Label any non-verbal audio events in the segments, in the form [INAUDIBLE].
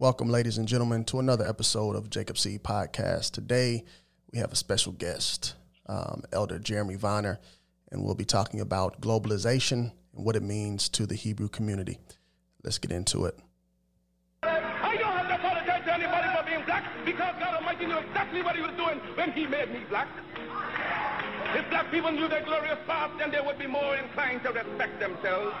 Welcome, ladies and gentlemen, to another episode of Jacob C. Podcast. Today, we have a special guest, um, Elder Jeremy Viner, and we'll be talking about globalization and what it means to the Hebrew community. Let's get into it. I don't have to apologize to anybody for being black because God Almighty knew exactly what He was doing when He made me black. If black people knew their glorious past, then they would be more inclined to respect themselves.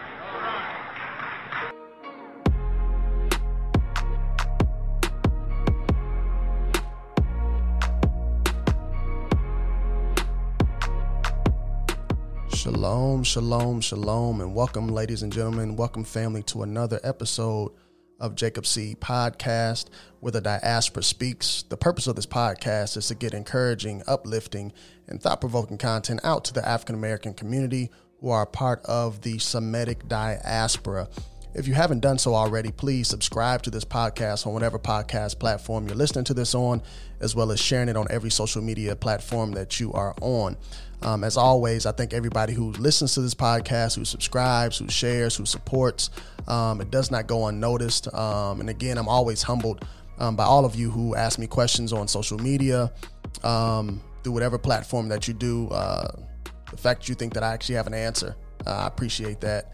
Shalom, shalom, shalom, and welcome, ladies and gentlemen. Welcome, family, to another episode of Jacob C. Podcast, where the diaspora speaks. The purpose of this podcast is to get encouraging, uplifting, and thought provoking content out to the African American community who are part of the Semitic diaspora. If you haven't done so already, please subscribe to this podcast on whatever podcast platform you're listening to this on, as well as sharing it on every social media platform that you are on. Um, as always, I thank everybody who listens to this podcast, who subscribes, who shares, who supports. Um, it does not go unnoticed. Um, and again, I'm always humbled um, by all of you who ask me questions on social media, um, through whatever platform that you do. Uh, the fact that you think that I actually have an answer, uh, I appreciate that.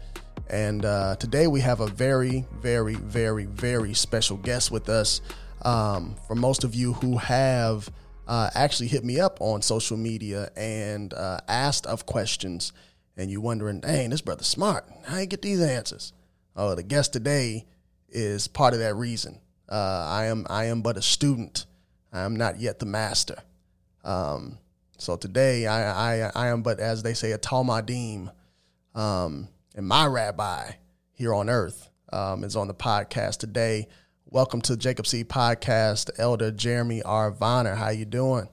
And uh, today we have a very, very, very, very special guest with us. Um, for most of you who have uh, actually hit me up on social media and uh, asked of questions, and you wondering, dang, this brother smart. How you get these answers? Oh, the guest today is part of that reason. Uh, I am I am but a student. I am not yet the master. Um, so today I, I I am but as they say a talmudim, um, and my rabbi here on earth um, is on the podcast today. Welcome to Jacob C Podcast, Elder Jeremy R. Viner. How you doing?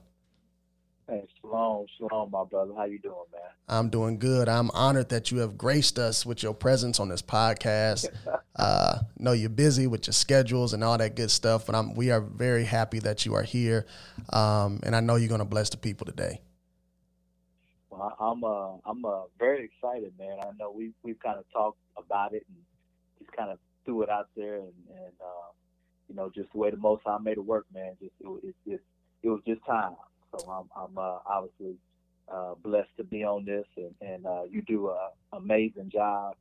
Hey, shalom, shalom, my brother. How you doing, man? I'm doing good. I'm honored that you have graced us with your presence on this podcast. [LAUGHS] uh, know you're busy with your schedules and all that good stuff, but I'm we are very happy that you are here, um, and I know you're going to bless the people today. Well, I'm uh, I'm uh, very excited, man. I know we we've kind of talked about it and just kind of threw it out there, and and uh, you know, just the way the Most High made it work, man. Just it, was- just it was just time. So I'm I'm uh, obviously uh, blessed to be on this, and and uh, you do a amazing job.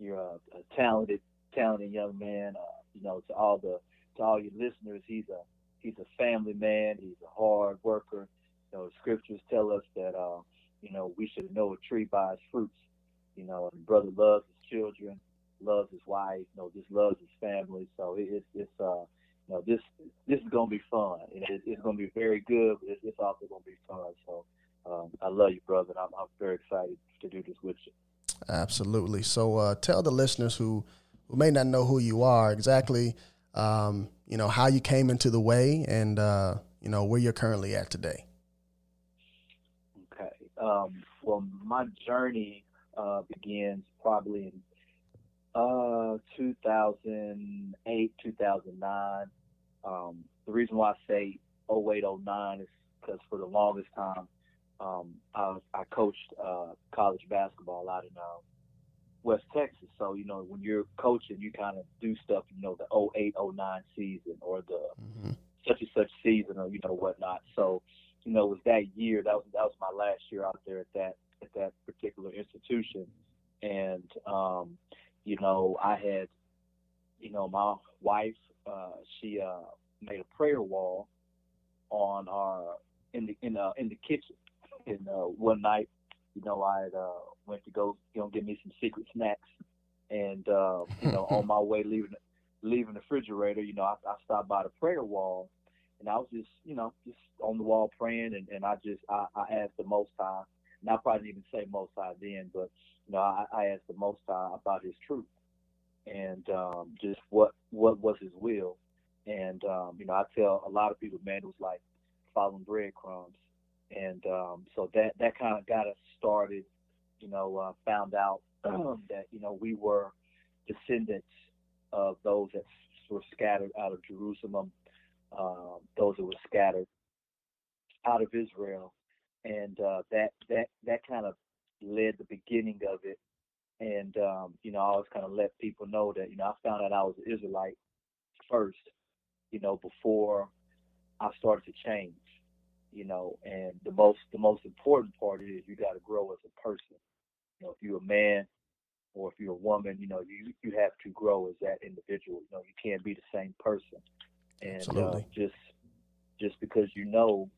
You're a, a talented talented young man. Uh, you know, to all the to all your listeners, he's a he's a family man. He's a hard worker. You know, scriptures tell us that uh, you know we should know a tree by its fruits. You know, and brother loves his children, loves his wife. You know, just loves his family. So it, it's it's uh you know this this is gonna be fun. It, it- it's gonna be very good. But it's, it's also gonna be fun. So um, I love you, brother. And I'm I'm very excited to do this with you. Absolutely. So uh, tell the listeners who who may not know who you are exactly, um, you know, how you came into the way, and uh, you know where you're currently at today. Okay. Um, well, my journey uh, begins probably in uh, 2008, 2009. Um, the reason why I say 08, 09 is because for the longest time, um, I, I coached uh, college basketball out in uh, West Texas. So, you know, when you're coaching, you kind of do stuff, you know, the 08, 09 season or the hmm such and such season or you know whatnot. So, you know, it was that year that was that was my last year out there at that at that particular institution, and um, you know, I had, you know, my wife, uh, she uh, made a prayer wall on our in the in uh, in the kitchen, and uh, one night, you know, I uh, went to go you know get me some secret snacks, and uh, you know, on my way leaving leaving the refrigerator, you know, I, I stopped by the prayer wall. And I was just, you know, just on the wall praying. And, and I just I, I asked the most high and I probably didn't even say most high then, but you know, I, I asked the most high about his truth and um just what what was his will. And um, you know, I tell a lot of people, man, it was like following breadcrumbs. And um so that that kind of got us started, you know, uh, found out [CLEARS THROAT] that, you know, we were descendants of those that were scattered out of Jerusalem, um, those that were scattered out of Israel, and uh, that that that kind of led the beginning of it. And um, you know, I always kind of let people know that you know I found out I was an Israelite first, you know, before I started to change, you know, and the most the most important part is you got to grow as a person. You know, if you're a man or if you're a woman, you know, you you have to grow as that individual. You know, you can't be the same person. And uh, just just because you know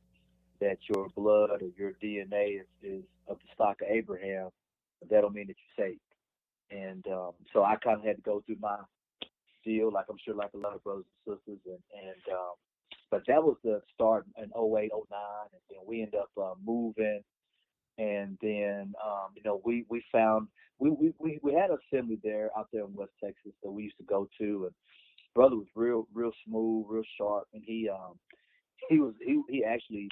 that your blood or your DNA is, is of the stock of Abraham, that don't mean that you're saved. And um, so I kind of had to go through my deal, like I'm sure like a lot of brothers and sisters, and and um, but that was the start in 08, 09, and then we ended up uh, moving, and then um, you know we we found we, we we we had an assembly there out there in West Texas that we used to go to, and brother was real real smooth, real sharp, and he um he was he he actually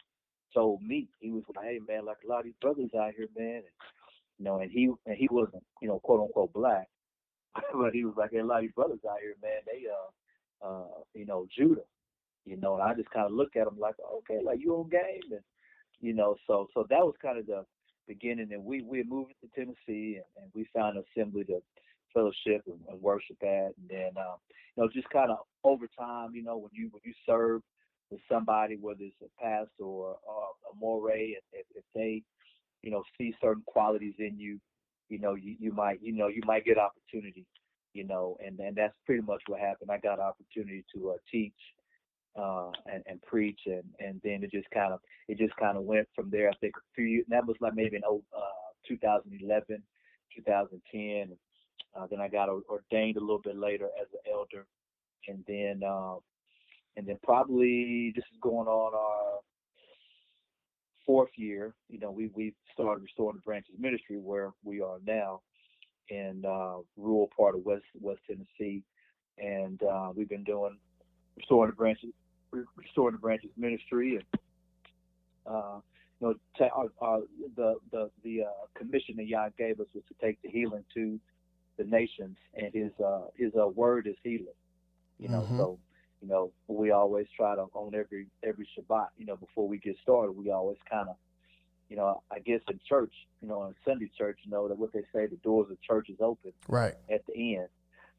told me. He was like, hey man, like a lot of these brothers out here, man, and you know, and he and he wasn't you know quote unquote black, [LAUGHS] but he was like, hey, a lot of these brothers out here, man, they uh uh you know Judah, you know, and I just kind of look at him like, okay, like you on game, and you know, so so that was kind of the beginning, and we we moved to Tennessee, and, and we found an assembly to fellowship and, and worship at, and then um, you know, just kind of over time, you know, when you when you serve with somebody, whether it's a pastor or, a moray, if, if they, you know, see certain qualities in you, you know, you, you might, you know, you might get opportunity, you know, and and that's pretty much what happened. I got opportunity to uh, teach uh, and, and preach, and and then it just kind of it just kind of went from there. I think a few years, that was like maybe in oh, uh, 2011, 2010. Uh, then I got ordained a little bit later as an elder, and then uh, and then probably this is going on our fourth year. You know, we we started restoring the branches ministry where we are now in uh, rural part of West West Tennessee, and uh, we've been doing restoring the branches restoring the branches ministry and uh, you know ta- our, our, the the the uh, commission that Yah gave us was to take the healing to the nations, and his uh, his uh, word is healing. You know, mm-hmm. so you know, we always try to on every every Shabbat, you know, before we get started, we always kind of, you know, I guess in church, you know, in Sunday church, you know, that what they say, the doors of church is open. Right. At the end,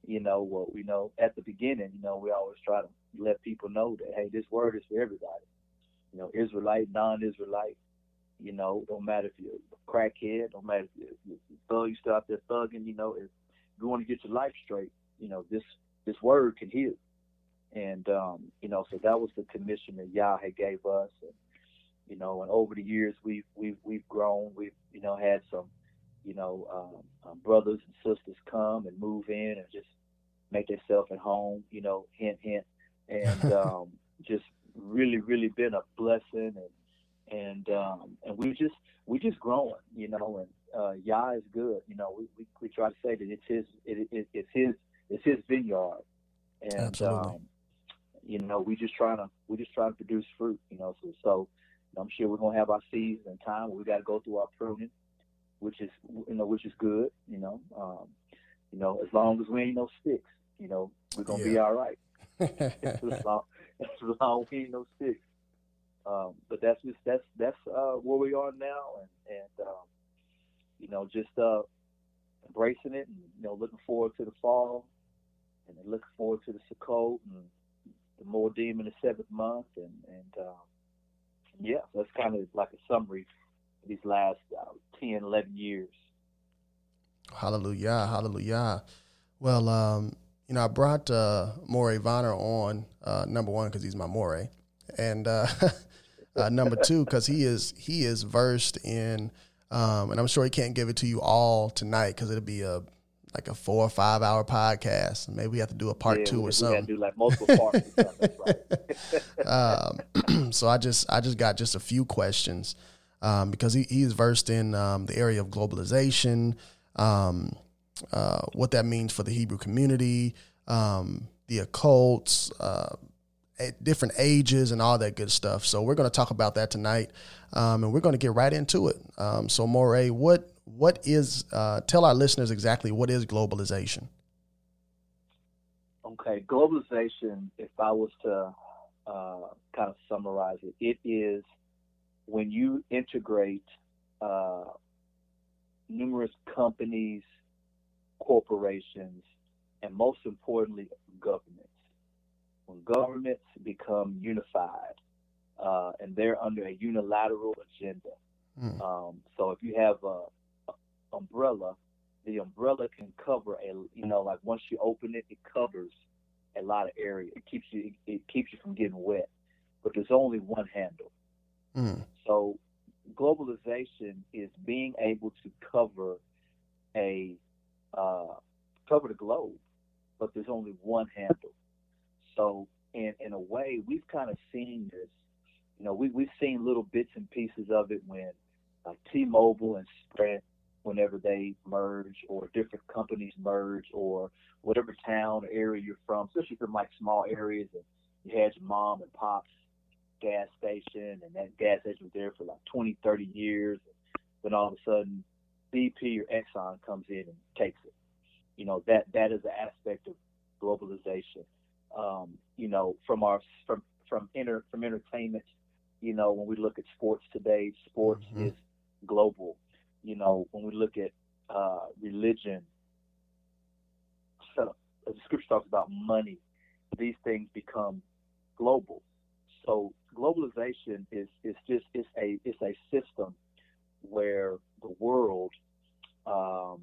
you know, what well, we know at the beginning, you know, we always try to let people know that hey, this word is for everybody. You know, Israelite, non-Israelite. You know, don't matter if you're a crackhead, don't matter if you're, a thug, you still out there thugging. You know, if you want to get your life straight, you know, this this word can heal. And um, you know, so that was the commission that Yah had gave us. And, you know, and over the years we've we've we've grown. We've you know had some, you know, um, um, brothers and sisters come and move in and just make themselves at home. You know, hint hint, and [LAUGHS] um, just really really been a blessing and and um, and we just we just growing. You know, and uh, Yah is good. You know, we, we, we try to say that it's his it, it, it's his it's his vineyard. And Absolutely. Um, you know, we just trying to we just trying to produce fruit. You know, so so I'm sure we're gonna have our season and time we got to go through our pruning, which is you know which is good. You know, um, you know as long as we ain't no sticks, you know, we're gonna yeah. be all right. [LAUGHS] as long as long as we ain't no sticks. Um, but that's just that's that's uh, where we are now, and and um, you know just uh, embracing it, and you know looking forward to the fall, and looking forward to the Sukkot, and the Moedim in the seventh month, and and um, yeah, that's kind of like a summary of these last uh, 10, 11 years. Hallelujah, hallelujah. Well, um, you know, I brought uh, Morey Vonner on uh, number one because he's my Morey, and uh, [LAUGHS] uh, number two because he is he is versed in, um, and I'm sure he can't give it to you all tonight because it'll be a like a four or five hour podcast. Maybe we have to do a part yeah, two we, or something. do like multiple parts. [LAUGHS] um, [CLEARS THROAT] so I just I just got just a few questions um, because he, he's versed in um, the area of globalization, um, uh, what that means for the Hebrew community, um, the occults. Uh, different ages and all that good stuff. So we're going to talk about that tonight, um, and we're going to get right into it. Um, so Moray, what what is uh, tell our listeners exactly what is globalization? Okay, globalization. If I was to uh, kind of summarize it, it is when you integrate uh, numerous companies, corporations, and most importantly, governments. When governments become unified, uh, and they're under a unilateral agenda. Mm. Um, so if you have a, a umbrella, the umbrella can cover a you know like once you open it, it covers a lot of area. It keeps you it keeps you from getting wet, but there's only one handle. Mm. So globalization is being able to cover a uh, cover the globe, but there's only one handle. So in in a way, we've kind of seen this. You know, we we've seen little bits and pieces of it when uh, T-Mobile and Sprint, whenever they merge, or different companies merge, or whatever town or area you're from, especially from like small areas, and you had your mom and pop's gas station, and that gas station was there for like 20, 30 years. Then all of a sudden, BP or Exxon comes in and takes it. You know that that is an aspect of globalization. Um, you know, from our from from inter from entertainment. You know, when we look at sports today, sports Mhm. is global. You know, when we look at uh, religion, so the scripture talks about money. These things become global. So globalization is is just it's a it's a system where the world um,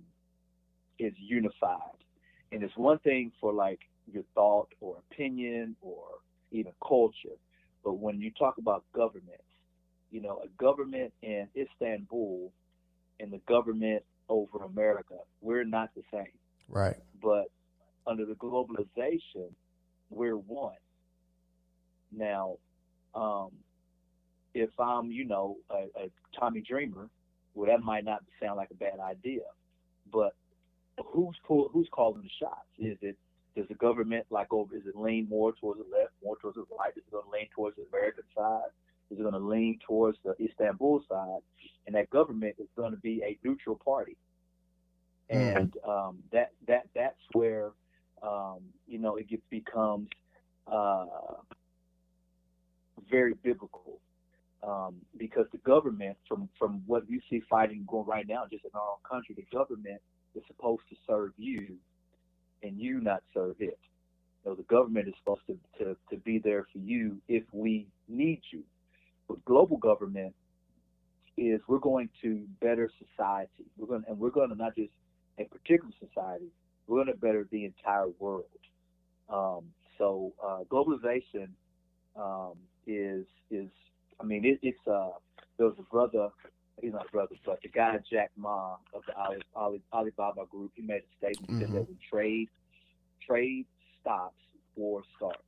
is unified, and it's one thing for like your thought or opinion or even culture, but when you talk about governments, you know, a government in Istanbul and the government over America, we're not the same Right. but under the globalization, we're one. Now, um, if I'm, you know, a, a Tommy Dreamer, well, that might not sound like a bad idea, but who's pull, who's calling the shots? Is it does the government like over? Is it lean more towards the left, more towards the right? Is it going to lean towards the American side? Is going to lean towards the Istanbul side? And that government is going to be a neutral party Mm. and um, that that that's where um, you know it gets, becomes uh, very biblical um, because the government, from from what we see fighting going right now, just in our own country, the government is supposed to serve you, and you not serve it. So the government is supposed to, to, to be there for you if we need you. Global government is we're going to better society. We're going and we're going to not just a particular society. We're going to better the entire world. Um, so uh, globalization um, is is I mean it, it's uh there was a brother he's not a brother but the guy Jack Ma of the Ali, Ali, Alibaba group he made a statement Mhm. that when trade trade stops war starts.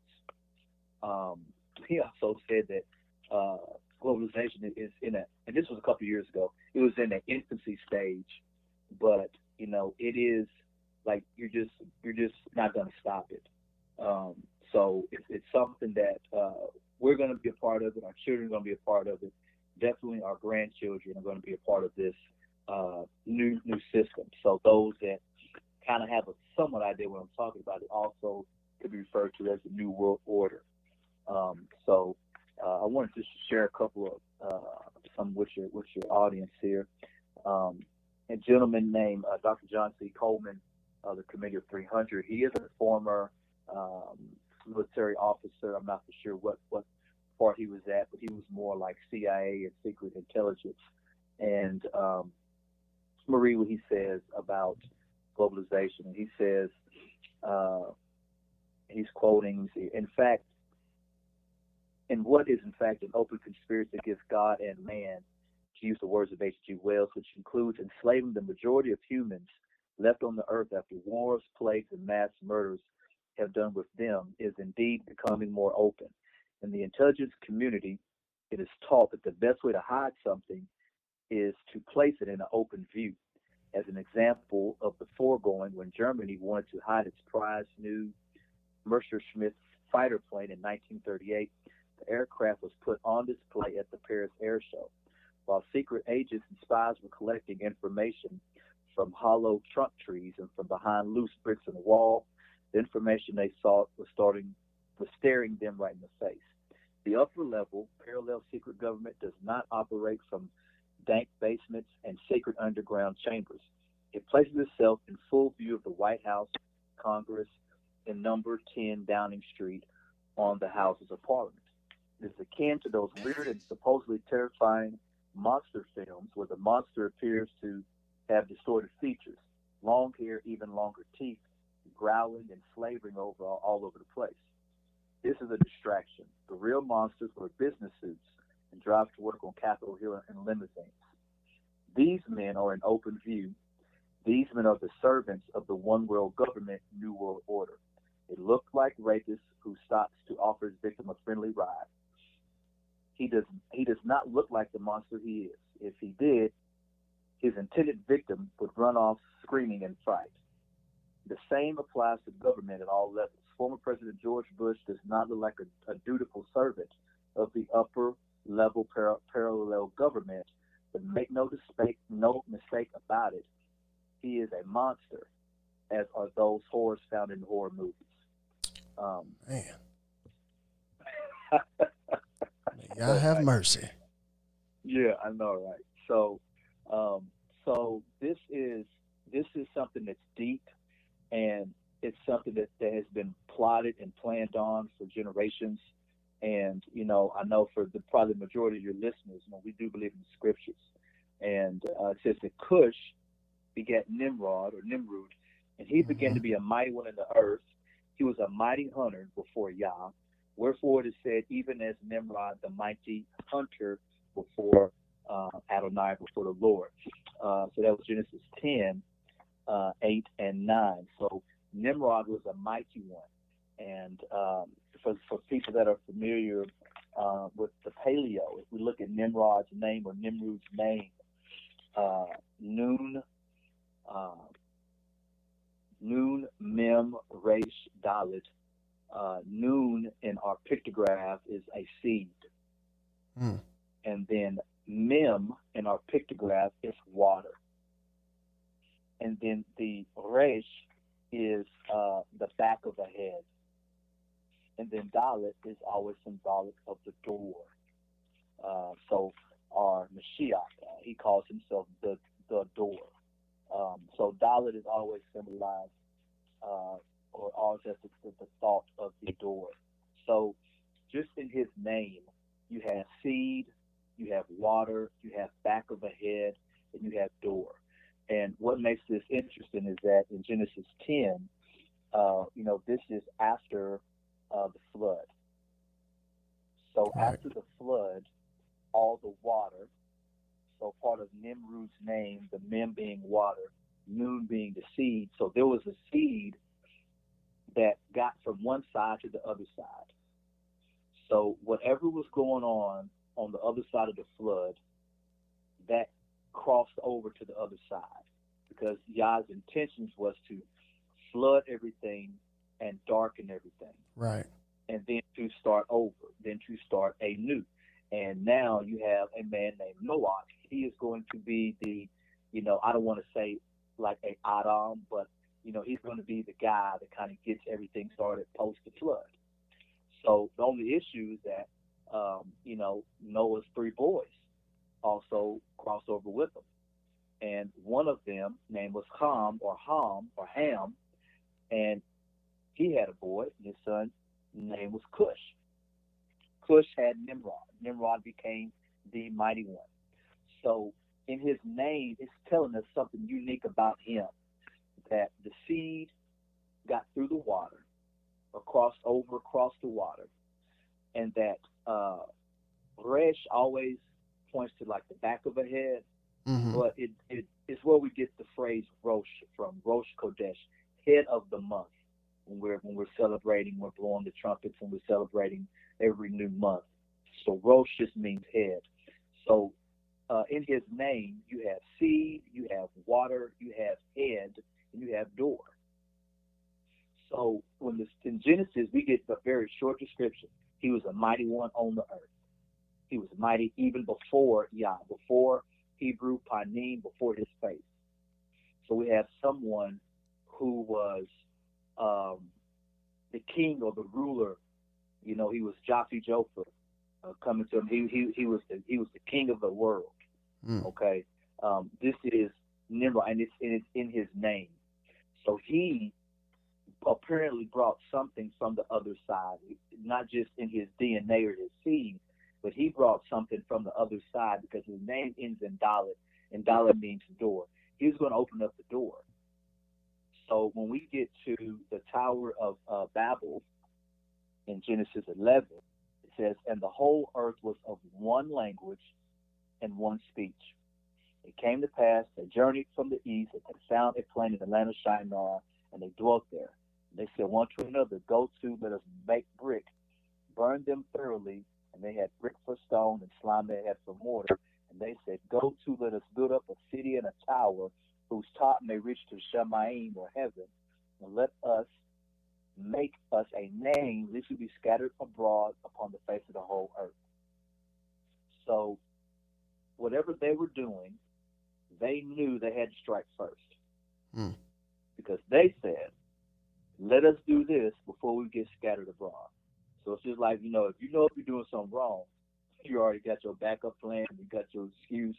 Um, he also said that uh, globalization is in a and this was a couple years ago it was in an infancy stage but you know it is like you're just you're just not going to stop it. Um, so it's, it's something that uh, we're going to be a part of it our children are going to be a part of it definitely our grandchildren are going to be a part of this uh, new new system. So those that kind of have a somewhat idea what i'm talking about it also could be referred to as the new world order. Um, so uh, i wanted to share a couple of uh, some with your with your audience here um, a gentleman named uh, Dr. John C. Coleman of the Committee of 300. He is a former um, military officer. I'm not sure what, what part he was at, but he was more like CIA and secret intelligence. And um, Moray, what he says about globalization, he says, uh, he's quoting, in fact, in what is in fact an open conspiracy against God and man, to use the words of H.G. Wells, which includes enslaving the majority of humans left on the earth after wars, plagues, and mass murders have done with them, is indeed becoming more open. In the intelligence community, it is taught that the best way to hide something is to place it in an open view. As an example of the foregoing, when Germany wanted to hide its prized new Messerschmitt fighter plane in 1938, aircraft was put on display at the Paris Air Show. While secret agents and spies were collecting information from hollow trunk trees and from behind loose bricks in the wall, the information they sought was starting was staring them right in the face. The upper level parallel secret government does not operate from dank basements and secret underground chambers. It places itself in full view of the White House, Congress, and number 10 Downing Street, on the Houses of Parliament. It's akin to those weird and supposedly terrifying monster films where the monster appears to have distorted features, long hair, even longer teeth, growling and slavering over all, all over the place. This is a distraction. The real monsters wear business suits and drive to work on Capitol Hill in limousines. These men are in open view. These men are the servants of the one world government, New World Order. They look like rapists who stops to offer his victim a friendly ride. He does he does not look like the monster he is. If he did, his intended victim would run off screaming in fright. The same applies to government at all levels. Former President George Bush does not look like a, a dutiful servant of the upper level par- parallel government, but make no mistake, no mistake about it, he is a monster, as are those horrors found in horror movies. Um, Man. [LAUGHS] Y'all have mercy. Yeah, I know, right? So, um, so this is this is something that's deep, and it's something that, that has been plotted and planned on for generations. And you know, I know for the probably the majority of your listeners, you know, we do believe in the scriptures. And uh, it says that Cush begat Nimrod or Nimrod, and he began to be a mighty one in the earth. He was a mighty hunter before Yah. Wherefore it is said, even as Nimrod, the mighty hunter before uh, Adonai, before the Lord. Uh, so that was Genesis 10, uh, 8, and 9. So Nimrod was a mighty one. And um, for, for people that are familiar uh, with the paleo, if we look at Nimrod's name or Nimrod's name, uh, Noon, uh, Noon, Mem, Resh, Dalet, uh, Noon in our pictograph is a seed. Hmm. And then Mem in our pictograph is water. And then the Resh is uh, the back of the head. And then Dalet is always symbolic of the door. Uh, so our Mashiach, uh, he calls himself the, the door. Um, so Dalet is always symbolized uh, or all has the, the thought of the door. So just in his name, you have seed, you have water, you have back of a head, and you have door. And what makes this interesting is that in Genesis 10, uh, you know, this is after uh, the flood. So Right. after the flood, all the water, so part of Nimrod's name, the Mem being water, Noon being the seed. So there was a seed that got from one side to the other side. So whatever was going on on the other side of the flood, that crossed over to the other side because Yah's intentions was to flood everything and darken everything Right. and then to start over, then to start anew. And now you have a man named Noah. He is going to be the, you know, I don't want to say like a Adam, but you know, he's going to be the guy that kind of gets everything started post the flood. So the only issue is that, um, you know, Noah's three boys also crossed over with him. And one of them, name was Ham or Ham or Ham, and he had a boy, and his son name was Cush. Cush had Nimrod. Nimrod became the mighty one. So in his name, it's telling us something unique about him that the seed got through the water, or crossed over across the water, and that uh, Resh always points to like the back of a head, hmm but it, it it's where we get the phrase Rosh from Rosh Chodesh, head of the month. When we're when we're celebrating, we're blowing the trumpets and we're celebrating every new month. So Rosh just means head. So uh, in his name, you have seed, you have water, you have head, and you have door. So when this in Genesis, we get a very short description. He was a mighty one on the earth. He was mighty even before Yah, before Hebrew Panim, before his face. So we have someone who was um, the king or the ruler. You know, he was Jaffe Jopher uh, coming to him. He, he he was the he was the king of the world. Mm. Okay, um, this is Nimrod, and it's, and it's in his name. So he apparently brought something from the other side, not just in his DNA or his seed, but he brought something from the other side because his name ends in Dalet, and Dalet means door. He was going to open up the door. So when we get to the Tower of uh, Babel in Genesis 11, it says, And the whole earth was of one language and one speech. It came to pass, they journeyed from the east, and found a plain in the land of Shinar, and they dwelt there. They said one to another, Go to, let us make brick, burn them thoroughly. And they had brick for stone, and slime they had for mortar. And they said, Go to, let us build up a city and a tower, whose top may reach to Shemaim or heaven, and let us make us a name, lest we be scattered abroad upon the face of the whole earth. So, whatever they were doing, they knew they had to strike first. Hmm. Because they said, let us do this before we get scattered abroad. So it's just like, you know, if you know if you're doing something wrong, you already got your backup plan, you got your excuse,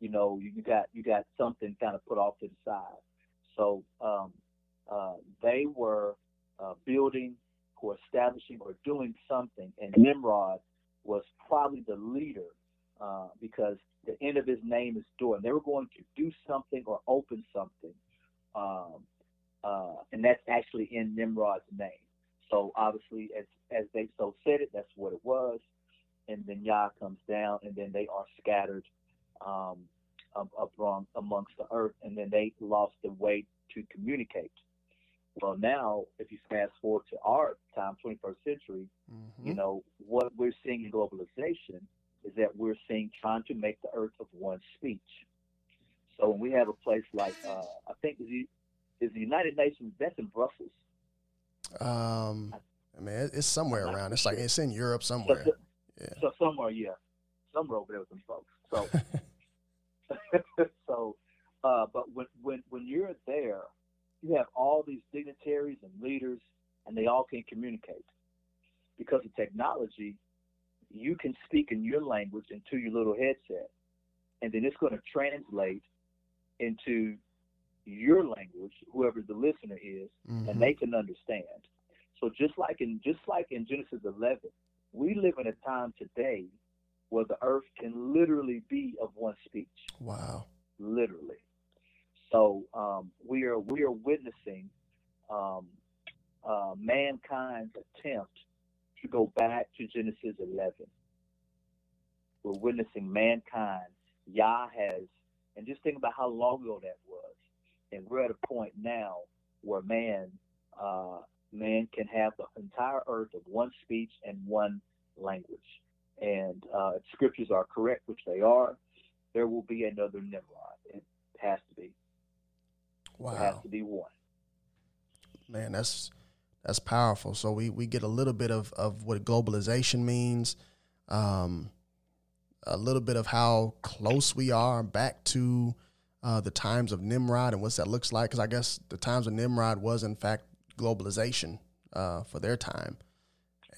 you know, you, got you got something kind of put off to the side. So um, uh, they were uh, building or establishing or doing something, and Nimrod was probably the leader uh, because the end of his name is door, and they were going to do something or open something, um, uh, and that's actually in Nimrod's name. So obviously, as as they so said it, that's what it was, and then Yah comes down, and then they are scattered um, among, amongst the earth, and then they lost the way to communicate. Well, now, if you fast forward to our time, 21st century, Mhm. you know, what we're seeing in globalization is that we're seeing trying to make the earth of one speech. So when we have a place like, uh, I think is the, is the United Nations, that's in Brussels. Um, I mean, it's somewhere around. It's like it's in Europe So, somewhere. Yeah. so somewhere, yeah, somewhere over there with them folks. So, [LAUGHS] so, uh, but when, when, when you're there, you have all these dignitaries and leaders, and they all can communicate. Because of technology, you can speak in your language into your little headset, and then it's going to translate into your language, whoever the listener is, Mhm. and they can understand. So just like in just like in Genesis 11, we live in a time today where the earth can literally be of one speech, Wow. literally. So um, we are we are witnessing um, uh, mankind's attempt to go back to Genesis 11. We're witnessing mankind. Yah has, and just think about how long ago that was. And we're at a point now where man, uh, man can have the entire earth of one speech and one language. And uh, if scriptures are correct, which they are, there will be another Nimrod. It has to be. Wow. There has to be one. Man, that's that's powerful. So we we get a little bit of of what globalization means, um, a little bit of how close we are back to uh, the times of Nimrod and what that looks like. Because I guess the times of Nimrod was in fact globalization uh, for their time.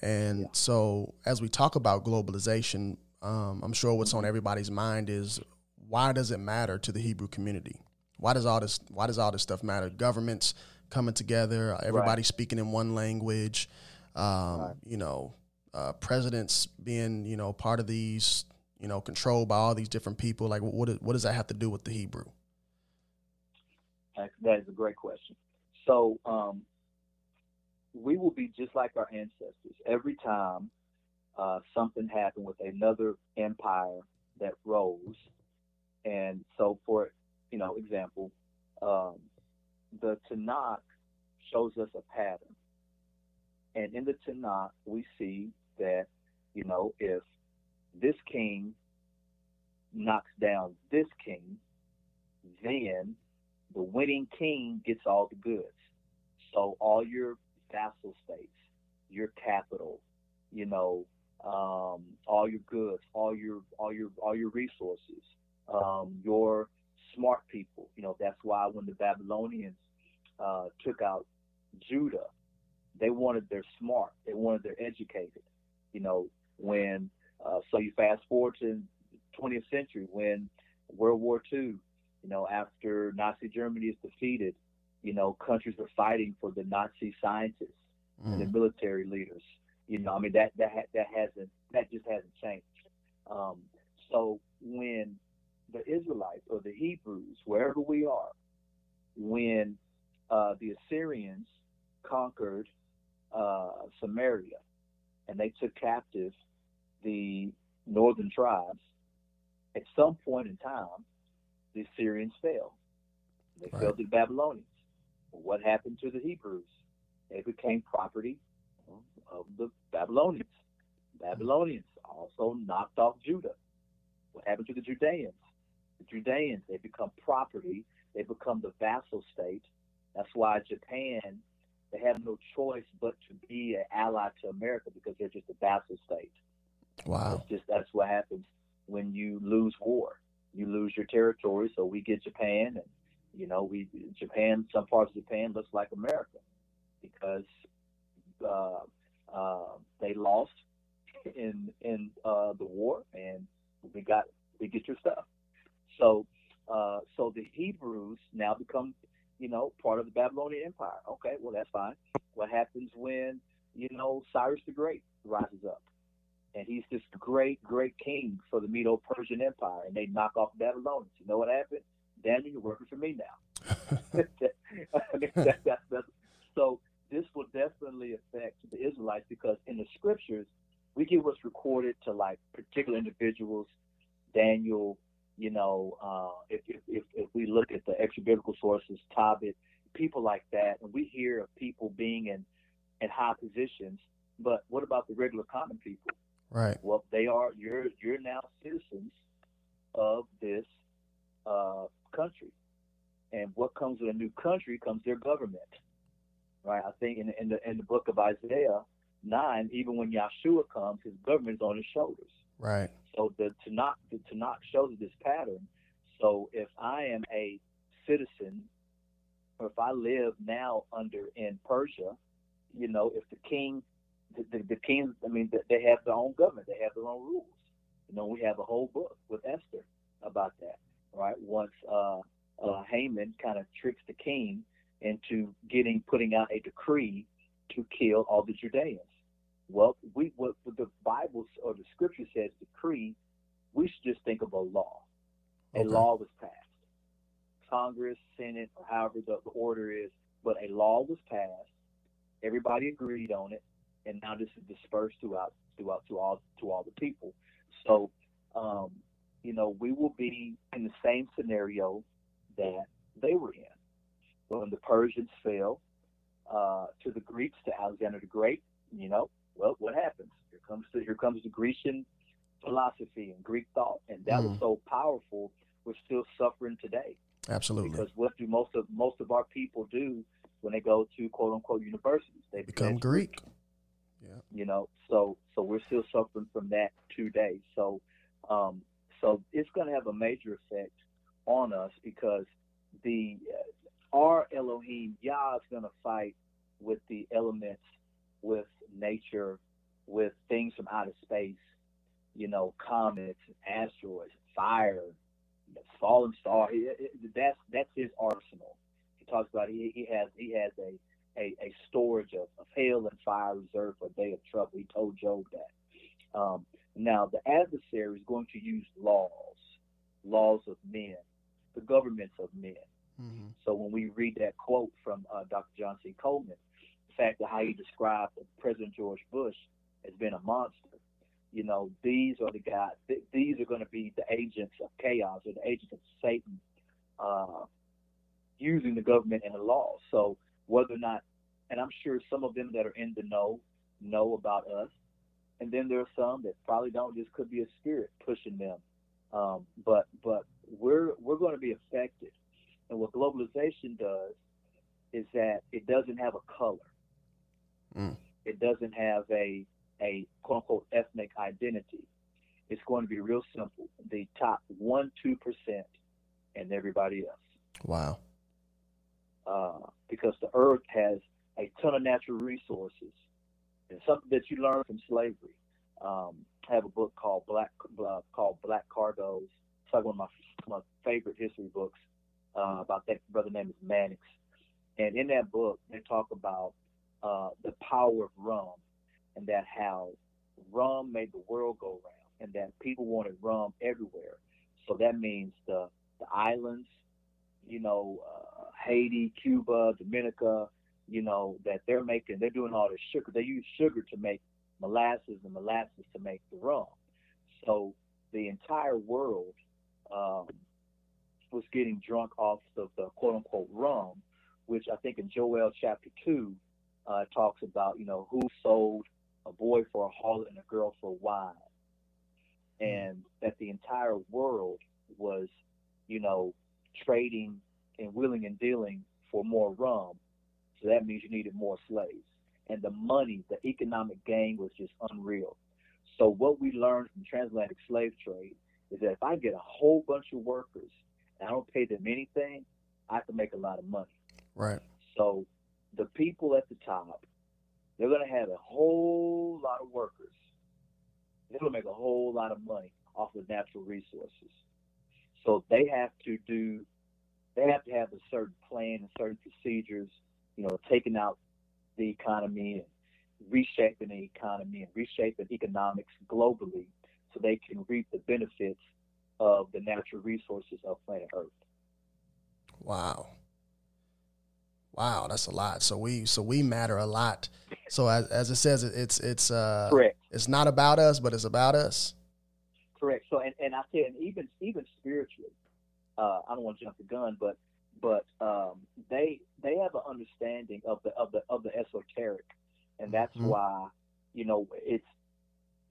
And Yeah. so as we talk about globalization, um, I'm sure what's Mm-hmm. on everybody's mind is why does it matter to the Hebrew community? Why does all this Why does all this stuff matter? Governments coming together, everybody speaking in one language, um, Right. you know, uh, presidents being you know part of these, you know, controlled by all these different people. Like, what what does that have to do with the Hebrew? That that is a great question. So um, we will be just like our ancestors. Every time uh, something happened with another empire that rose, and so for you know example, um, the Tanakh shows us a pattern, and in the Tanakh we see that you know if this king knocks down this king, then the winning king gets all the goods. So all your vassal states, your capital, you know, um, all your goods, all your all your all your resources, um, your smart people. You know, that's why when the Babylonians uh, took out Judah, they wanted their smart, they wanted their educated. You know, when uh, so you fast forward to 20th century when World War II you know, after Nazi Germany is defeated, You know, countries are fighting for the Nazi scientists mm. and the mm. military leaders. You know, I mean that that that hasn't that just hasn't changed. Um, so when the Israelites or the Hebrews, wherever we are, when uh, the Assyrians conquered uh, Samaria and they took captive the northern tribes, at some point in time, the Assyrians fell. They right. fell to the Babylonians. What happened to the Hebrews? They became property of the Babylonians. Babylonians also knocked off Judah. What happened to the Judeans? The Judeans, they become property. They become the vassal state. That's why Japan, they have no choice but to be an ally to America because they're just a vassal state. Wow. That's just that's what happens when you lose war. You lose your territory. So we get Japan, and you know, we Japan. Some parts of Japan looks like America because uh, uh, they lost in in uh, the war, and we got we get your stuff. So uh, so the Hebrews now become you know part of the Babylonian Empire. Okay, well that's fine. What happens when you know Cyrus the Great rises up? and he's this great, great king for the Medo-Persian Empire, and they knock off the Babylonians. You know what happened? Daniel, you're working for me now. [LAUGHS] [LAUGHS] that, that, that, so this will definitely affect the Israelites because in the scriptures, we get what's recorded to like particular individuals, Daniel, you know, uh, if, if, if, we look at the extra biblical sources, Tobit, people like that, and we hear of people being in, in high positions, but what about the regular common people? Right. Well, they are. You're you're now citizens of this uh, country, and what comes with a new country comes their government. Right. I think in, in the in the book of Isaiah nine, even when Yeshua comes, his government is on his shoulders. Right. So the not the not show this pattern. So if I am a citizen, or if I live now under in Persia, you know, if the king the, the, the kings, I mean, they have their own government. They have their own rules. You know, we have a whole book with Esther about that, right? Once uh, uh, Haman kind of tricks the king into getting putting out a decree to kill all the Judeans. Well, we what, the Bible or the Scripture says decree, we should just think of a law. A okay. law was passed. Congress, Senate, or however the, the order is, but a law was passed. Everybody agreed on it and now this is dispersed throughout throughout to all to all the people. So, um, you know, we will be in the same scenario that they were in when the Persians fell uh, to the Greeks, to Alexander the Great. You know, well, what happens? Here comes the here comes the Grecian philosophy and Greek thought, and that mm. was so powerful. We're still suffering today. Absolutely. Because what do most of most of our people do when they go to quote unquote universities? They become Greek. Yeah. You know, so so we're still suffering from that today. So um, so it's going to have a major effect on us because the uh, our Elohim Yah is going to fight with the elements, with nature, with things from outer space. You know, comets, asteroids, fire, fallen star. That's that's his arsenal. He talks about he, he has he has a a, a storage of, of hail and fire reserved for a day of trouble. He told Job that. Um, now, the adversary is going to use laws, laws of men, the governments of men. Mm-hmm. So when we read that quote from uh, Dr. John C. Coleman, fact of how he described President George Bush as being a monster, you know, these are the guys, th- these are going to be the agents of chaos or the agents of Satan uh, using the government and the law. So whether or not, and I'm sure some of them that are in the know know about us, and then there are some that probably don't. Just could be a spirit pushing them. Um, but but we're we're going to be affected, and what globalization does is that it doesn't have a color. Mm. It doesn't have a a quote unquote ethnic identity. It's going to be real simple. The top one two percent and everybody else. Wow. Uh, because the earth has a ton of natural resources and something that you learn from slavery. Um, I have a book called Black uh, called Black Cargoes. It's like one of my my favorite history books uh, about that brother name is Mannix. And in that book, they talk about uh, the power of rum and that how rum made the world go round and that people wanted rum everywhere. So that means the, the islands, you know, uh, Haiti, Cuba, Dominica, you know, that they're making, they're doing all this sugar. They use sugar to make molasses and molasses to make the rum. So the entire world um, was getting drunk off of the quote unquote rum, which I think in Joel chapter 2 uh, talks about, you know, who sold a boy for a harlot and a girl for a wine. And that the entire world was, you know, trading and willing and dealing for more rum. So that means you needed more slaves. And the money, the economic gain was just unreal. So what we learned from transatlantic slave trade is that if I get a whole bunch of workers and I don't pay them anything, I can make a lot of money. Right. So the people at the top, they're going to have a whole lot of workers. They're going to make a whole lot of money off of natural resources. So they have to do, they have to have a certain plan and certain procedures, you know, taking out the economy and reshaping the economy and reshaping economics globally so they can reap the benefits of the natural resources of planet Earth. Wow. Wow, that's a lot. So we so we matter a lot. So as, as it says, it's it's uh Correct. it's not about us, but it's about us. Correct. So and, and I and even even spiritually, uh, I don't want to jump the gun, but but um, they they have an understanding of the of the of the esoteric, and that's Mhm. why you know it's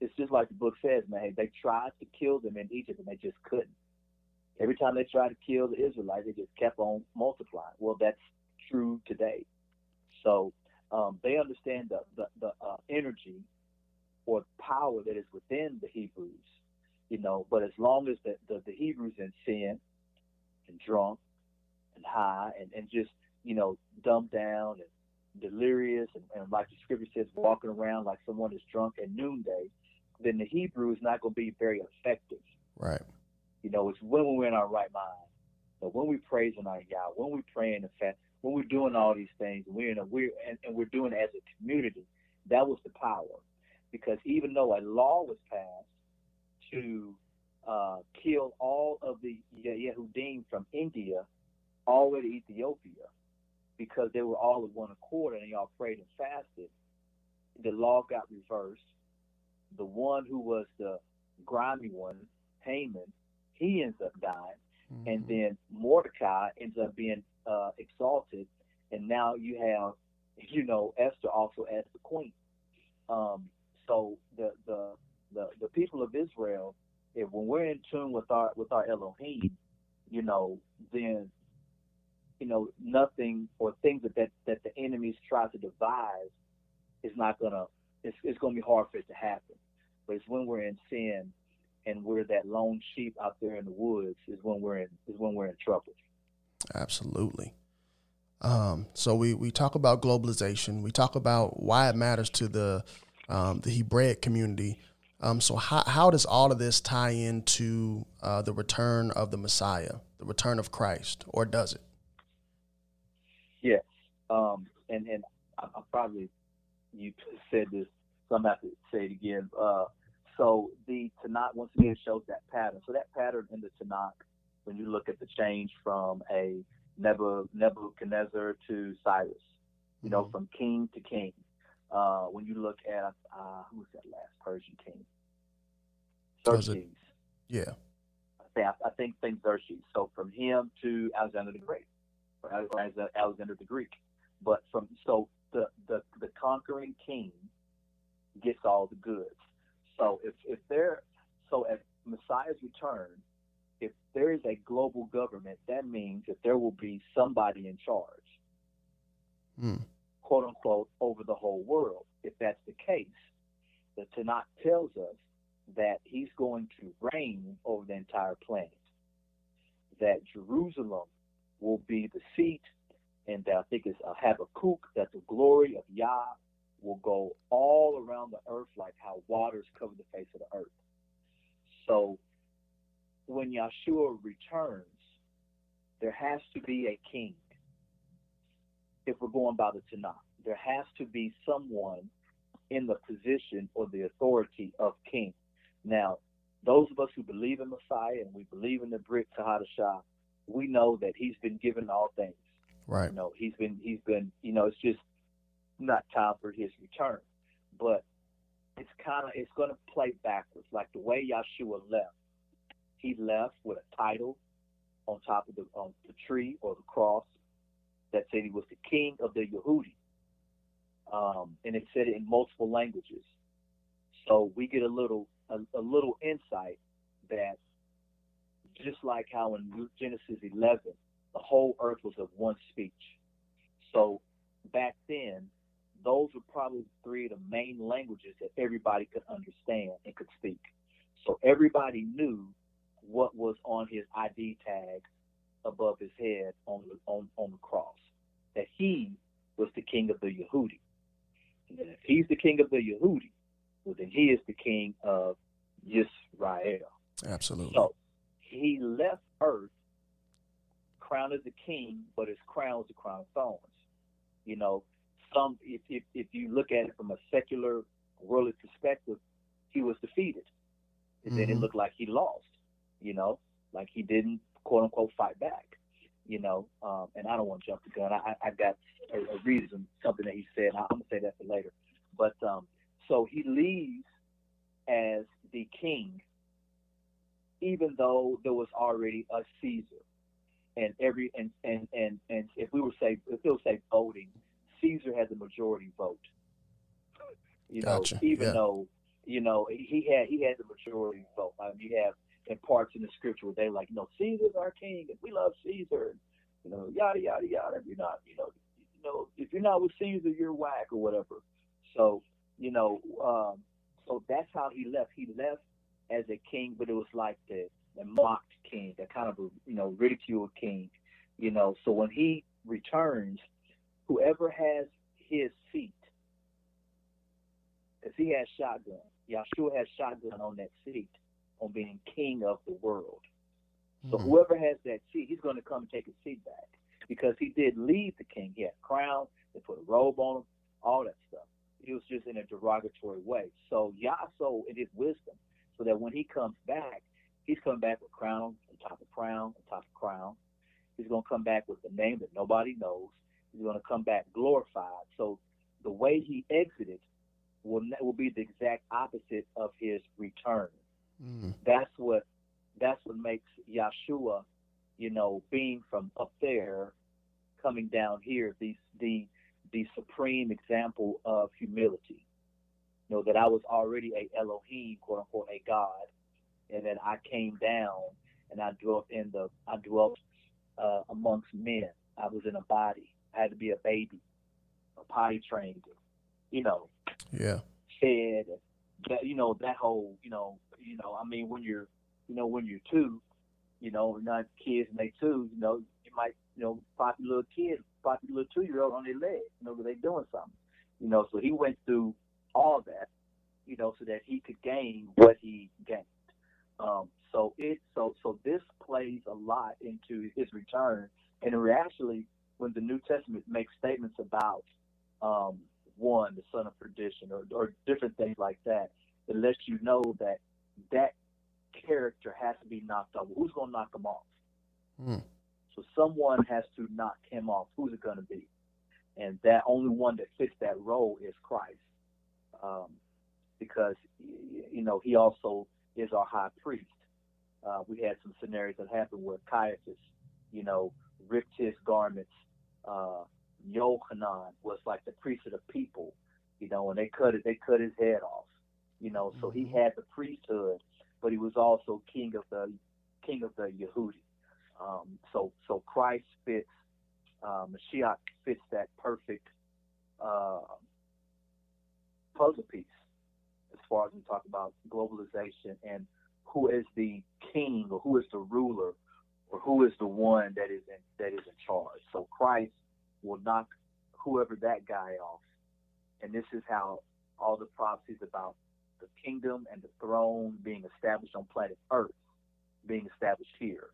it's just like the book says, man. They tried to kill them in Egypt, and they just couldn't. Every time they tried to kill the Israelites, they just kept on multiplying. Well, that's true today. So um, they understand the the, the uh, energy or power that is within the Hebrews, you know. But as long as the, the, the Hebrews in sin and drunk and high and, and just you know dumbed down and delirious and, and like the scripture says, walking around like someone is drunk at noonday, then the Hebrew is not going to be very effective. Right. You know, it's when we're in our right mind. But when we praising our Yah, when we praying and fast, when we're doing all these things, and we're in a we're and, and we're doing it as a community, that was the power. Because even though a law was passed to uh, kill all of the Ye- Yehudim from India all the way to Ethiopia, because they were all of one accord and y'all prayed and fasted, the law got reversed. The one who was the grimy one, Haman, he ends up dying and Mhm. then Mordecai ends up being uh, exalted, and now you have, you know, Esther also as the queen. Um, so the, the the the people of Israel, if when we're in tune with our with our Elohim, you know, then you know nothing or things that that, that the enemies try to devise is not gonna it's, it's gonna be hard for it to happen. But it's when we're in sin and we're that lone sheep out there in the woods is when we're in is when we're in trouble. Absolutely. Um, so we, we talk about globalization. We talk about why it matters to the um, the Hebraic community. Um, so how how does all of this tie into uh, the return of the Messiah, the return of Christ, or does it? Yes. Um, and and I, I probably you said this, so I'm gonna have to say it again. Uh, so the Tanakh once again shows that pattern. So that pattern in the Tanakh, when you look at the change from a Nebuchadnezzar to Cyrus, you know, Mhm. from king to king. Uh, when you look at uh, was that last Persian king? Xerxes. Yeah. I think I think think Xerxes. So from him to Alexander the Great, or Alexander the Greek. But from so the the the conquering king gets all the goods. So if if there so at Messiah's return, if there is a global government, that means that there will be somebody in charge, Mm. quote unquote, over the whole world. If that's the case, the Tanakh tells us that he's going to reign over the entire planet. That Jerusalem will be the seat, and that I think it's Habakkuk, that the glory of Yah will go all around the earth like how waters cover the face of the earth. So when Yahshua returns, there has to be a king. if we're going by the Tanakh. There has to be someone in the position or the authority of king. Now, those of us who believe in Messiah and we believe in the Brit Kahadashah, we know that he's been given all things. Right. You know, he's been he's been you know, it's just not time for his return. But it's kind of it's going to play backwards, like the way Yeshua left. He left with a title on top of the on the tree or the cross that said he was the king of the Yehudi, um, and it said it in multiple languages. So we get a little a, a little insight that just like how in Genesis 11, the whole earth was of one speech. So back then, those were probably three of the main languages that everybody could understand and could speak. So everybody knew what was on his ID tag above his head on the on, on the cross. That he was the king of the Yehudi. And if he's the king of the Yehudi, well then he is the king of Yisrael. Absolutely. So he left earth crowned as a king, but his crown was a crown of thorns. You know, some if, if if you look at it from a secular worldly perspective, he was defeated. And then it Mhm. looked like he lost, you know, like he didn't quote unquote fight back. You know, um, and I don't want to jump the gun. I, I I got a, a reason, something that he said. I'm gonna say that for later. But um, so he leaves as the king, even though there was already a Caesar, and every and and and and if we were say if we were say voting, Caesar had the majority vote. You know, even Yeah. though you know he had he had the majority vote. I mean, you have in parts in the scripture where they like, you know, Caesar's our king, and we love Caesar, and, you know, yada yada yada. If you're not, you know, you know, if you're not with Caesar, you're whack or whatever. So, you know, um, so that's how he left. He left as a king, but it was like the, the mocked king, the kind of you know ridiculed king, you know. So when he returns, whoever has his seat, because he has shotgun, Yahshua has shotgun on that seat on being king of the world. So Mhm. whoever has that seat, he's going to come and take his seat back because he did leave the king. He had a crown, they put a robe on him, all that stuff. It was just in a derogatory way. So Yahso in his wisdom, so that when he comes back, he's coming back with crown on top of crown on top of crown. He's going to come back with a name that nobody knows. He's going to come back glorified. So the way he exited will will be the exact opposite of his return Mm. that's what that's what makes Yahshua, you know, being from up there, coming down here, the the the supreme example of humility. You know that I was already a Elohim, quote unquote, a God, and then I came down and I dwelt in the I dwelt uh, amongst men. I was in a body. I had to be a baby, a potty trained, you know, Yeah. fed that you know that whole you know you know I mean when you're you know when you're two you know not kids and they two you know you might you know pop your little kid pop your little two year old on their leg you know, know 'cause they doing something you know so he went through all that you know so that he could gain what he gained. Um so it so so this plays a lot into his return and actually when the New Testament makes statements about um one, the son of perdition, or, or different things like that, it lets you know that that character has to be knocked off. Who's going to knock him off? Mm. So someone has to knock him off. Who's it going to be? And that only one that fits that role is Christ, um, because you know he also is our high priest. Uh, we had some scenarios that happened where Caiaphas, you know, ripped his garments. Uh, Yohanan was like the priest of the people, you know, and they cut it, they cut his head off, you know. So he Mhm. had the priesthood, but he was also king of the king of the Yehudi. Um, so so Christ fits, uh, Mashiach fits that perfect uh, puzzle piece as far as we talk about globalization and who is the king or who is the ruler or who is the one that is in that is in charge. So Christ will knock whoever that guy off. And this is how all the prophecies about the kingdom and the throne being established on planet Earth being established here.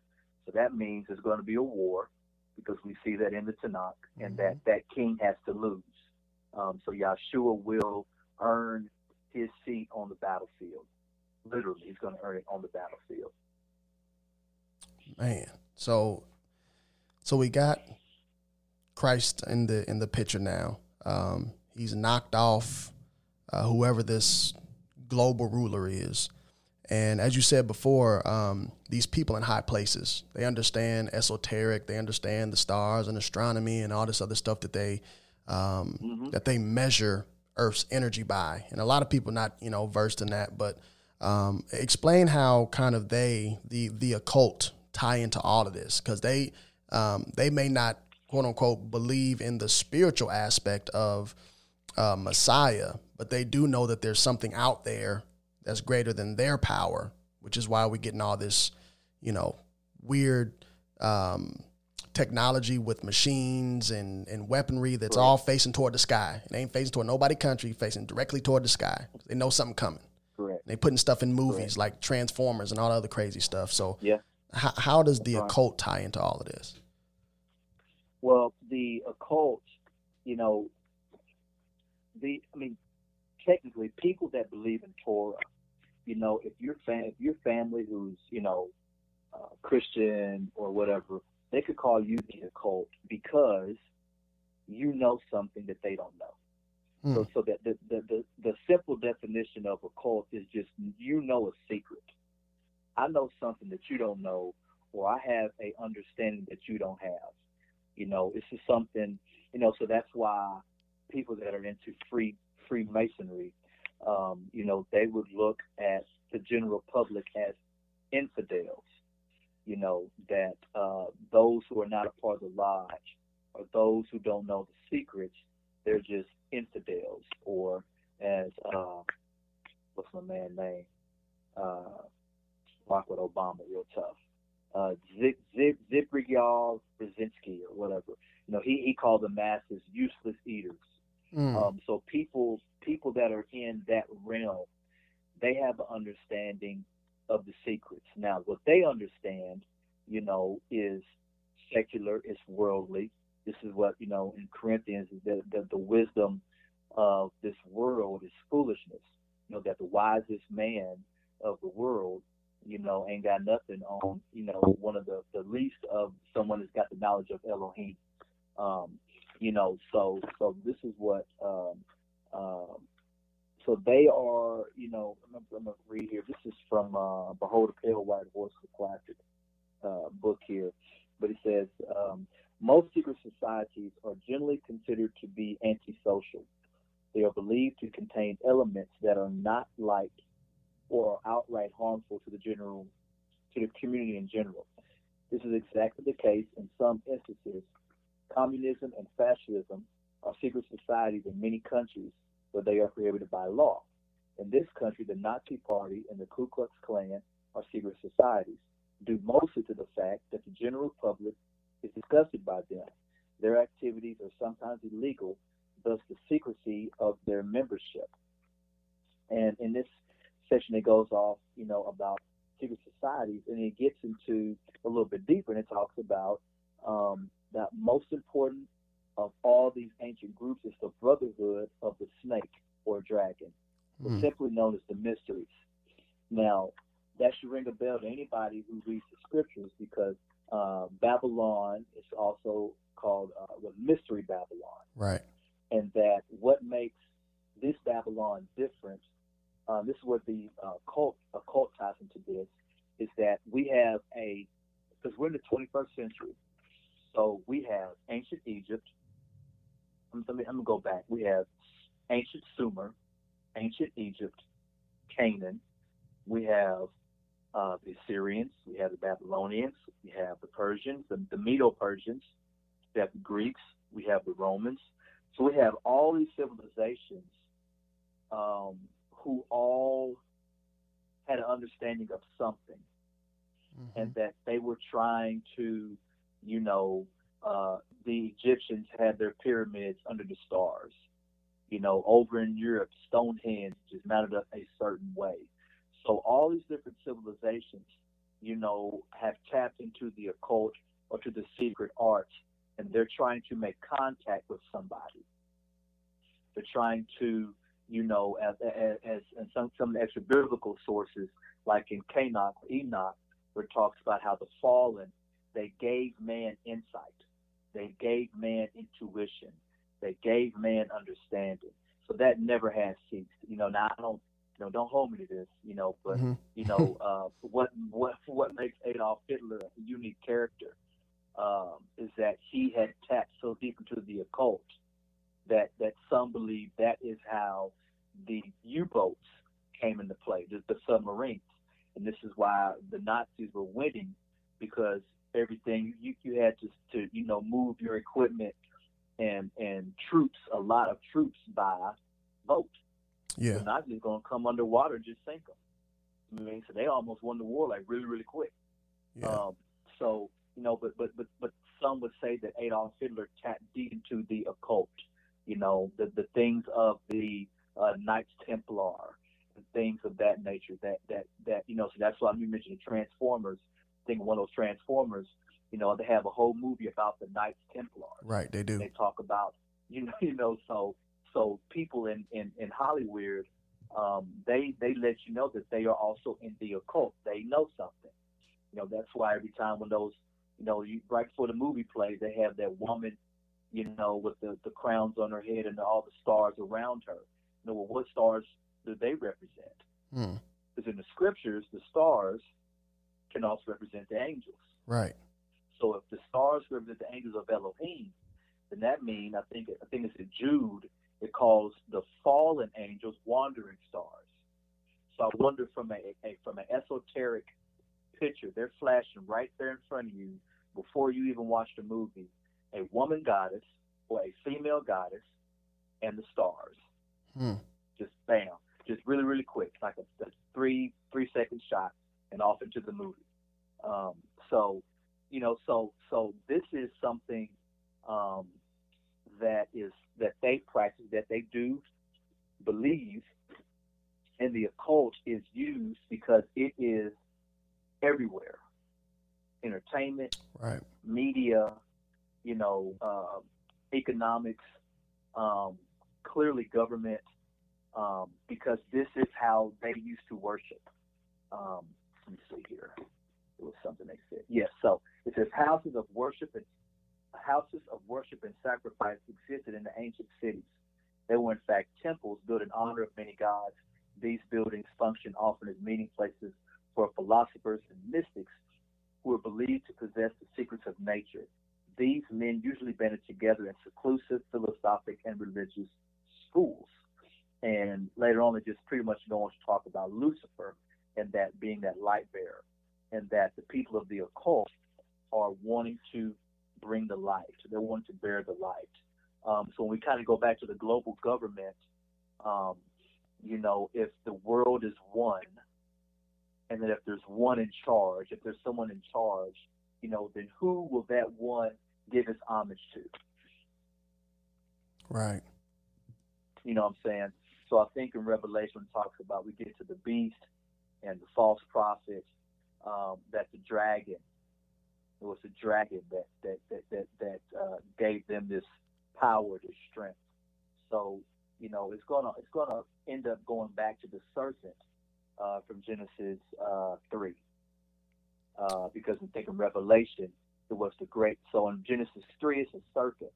So that means there's going to be a war. because we see that in the Tanakh, and Mhm. that that king has to lose. Um, so Yahshua will earn his seat on the battlefield. Literally, he's going to earn it on the battlefield. Man, so so we got Christ in the in the picture now. Um, he's knocked off uh, whoever this global ruler is, and as you said before, um, these people in high places they understand esoteric, they understand the stars and astronomy and all this other stuff that they um, Mhm. that they measure Earth's energy by, and a lot of people not you know versed in that, but um, explain how kind of they the the occult tie into all of this. Because they um, they may not quote unquote believe in the spiritual aspect of uh, Messiah, but they do know that there's something out there that's greater than their power, which is why we're getting all this, you know, weird um, technology with machines and, and weaponry that's all facing toward the sky. It ain't facing toward nobody country, facing directly toward the sky. They know something coming. Correct. They putting stuff in movies like Transformers and all the other crazy stuff. So Yeah. how, how does the Right. occult tie into all of this? Well, the occult, you know, the I mean, technically, people that believe in Torah, you know, if your fam- if your family who's you know uh, Christian or whatever, they could call you the occult because you know something that they don't know. Hmm. So, so that the, the the the simple definition of occult is just you know a secret. I know something that you don't know, or I have a understanding that you don't have. You know, this is something. You know, so that's why people that are into free Freemasonry, um, you know, they would look at the general public as infidels. You know, that uh, those who are not a part of the lodge or those who don't know the secrets, they're just infidels. Or as uh, what's my man name? Uh, with Obama, real tough. Uh, Zip Brzezinski or whatever. You know, he he called the masses useless eaters. Mm. Um, so people people that are in that realm, they have an understanding of the secrets. Now, what they understand, you know, is secular, it's worldly. This is what you know in Corinthians is that the, the wisdom of this world is foolishness. You know that the wisest man of the world, you know, ain't got nothing on, you know, one of the the least of someone that's got the knowledge of Elohim. Um, you know, so so this is what um, um, so they are, you know, I'm, I'm gonna read here. This is from uh, Behold a Pale White Horse, the classic uh, book here, but it says um, most secret societies are generally considered to be antisocial. They are believed to contain elements that are not like or are outright harmful to the general to the community in general. This is exactly the case in some instances. Communism and fascism are secret societies in many countries where they are prohibited by law. In this country, the Nazi Party and the Ku Klux Klan are secret societies, due mostly to the fact that the general public is disgusted by them. Their activities are sometimes illegal, thus the secrecy of their membership. And in this section, it goes off, you know, about secret societies, and it gets into a little bit deeper, and it talks about um, that most important of all these ancient groups is the brotherhood of the snake or dragon, Mm. simply known as the mysteries. Now, that should ring a bell to anybody who reads the scriptures because uh, Babylon is also called uh, was mystery Babylon, Right. and that what makes this Babylon different. Uh, this is what the uh, cult occult ties into this is that we have a because we're in the 21st century, so we have ancient Egypt. I'm, let me, I'm gonna go back. We have ancient Sumer, ancient Egypt, Canaan. We have uh, the Assyrians. We have the Babylonians. We have the Persians, the, the Medo-Persians. We have the Greeks. We have the Romans. So we have all these civilizations um, who all had an understanding of something Mhm. and that they were trying to, you know, uh, the Egyptians had their pyramids under the stars. You know, over in Europe, Stonehenge is mounted up a certain way. So all these different civilizations, you know, have tapped into the occult or to the secret arts, and they're trying to make contact with somebody. They're trying to, you know, as as, as in some some extra biblical sources, like in Canon, Enoch, where it talks about how the fallen they gave man insight, they gave man intuition, they gave man understanding. So that never has ceased. You know, now I don't you know, don't hold me to this, you know, but Mm-hmm. you know, [LAUGHS] uh, what what what makes Adolf Hitler a unique character um, is that he had tapped so deep into the occult that that some believe that is how the U-boats came into play, the, the submarines, and this is why the Nazis were winning because everything you, you had to to you know move your equipment and and troops a lot of troops by boat. Yeah. The Nazis gonna come underwater and just sink them. I mean, so they almost won the war like really really quick. Yeah. Um, so you know, but but but but some would say that Adolf Hitler tapped deep into the occult. You know, the the things of the uh, Knights Templar, and things of that nature. That that that you know, so that's why you mentioned the Transformers. Think one of those Transformers. You know, they have a whole movie about the Knights Templar right. They do. they talk about you know [LAUGHS] you know so so people in in in Hollywood um they they let you know that they are also in the occult they know something you know that's why every time when those you know you, right before the movie plays they have that woman you know with the the crowns on her head and all the stars around her you know well, what stars do they represent Hmm. because in the scriptures the stars can also represent the angels Right. so if the stars represent the angels of Elohim, then that means I think I think it's in Jude. It calls the fallen angels wandering stars. So I wonder from a, a from an esoteric picture, they're flashing right there in front of you before you even watch the movie. A woman goddess or a female goddess and the stars. Hmm. Just bam, just really really quick, like a, a three three second shot, and off into the movie. Um, so you know so so this is something um, that is that they practice that they do believe and the occult is used because it is everywhere entertainment Right. media you know uh, economics um, clearly government um, because this is how they used to worship um, let me see here it was something they said yes so it says houses of worship and houses of worship and sacrifice existed in the ancient cities. They were in fact temples built in honor of many gods. These buildings functioned often as meeting places for philosophers and mystics who were believed to possess the secrets of nature. These men usually banded together in seclusive, philosophic, and religious schools. And later on, they just pretty much go on to talk about Lucifer and that being that light bearer, and that the people of the occult are wanting to bring the light. They're wanting to bear the light. Um, so when we kind of go back to the global government, um, you know, if the world is one, and then if there's one in charge, if there's someone in charge, you know, then who will that one give his homage to? Right. You know what I'm saying? So I think in Revelation talks about we get to the beast and the false prophet, um, that the dragon it was the dragon that that that that, that uh, gave them this power, this strength. So you know it's gonna it's gonna end up going back to the serpent uh, from Genesis uh, three, uh, because I think in Revelation it was the great. So in Genesis three it's a serpent,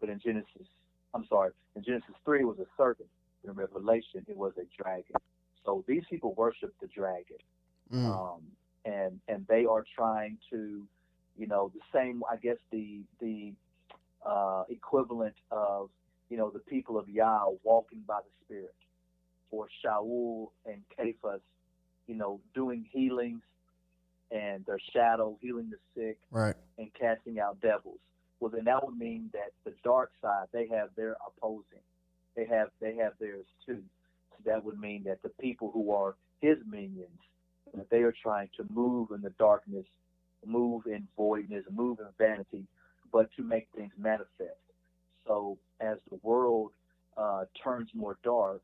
but in Genesis I'm sorry, in Genesis three it was a serpent. In Revelation it was a dragon. So these people worship the dragon Mm. um, and and they are trying to, you know, the same. I guess the the uh, equivalent of you know the people of Yah walking by the Spirit, or Shaul and Cephas, you know, doing healings and their shadow healing the sick Right. and casting out devils. Well, then that would mean that the dark side they have their opposing, they have they have theirs too. That would mean that the people who are his minions, that they are trying to move in the darkness, move in voidness, move in vanity, but to make things manifest. So as the world uh, turns more dark,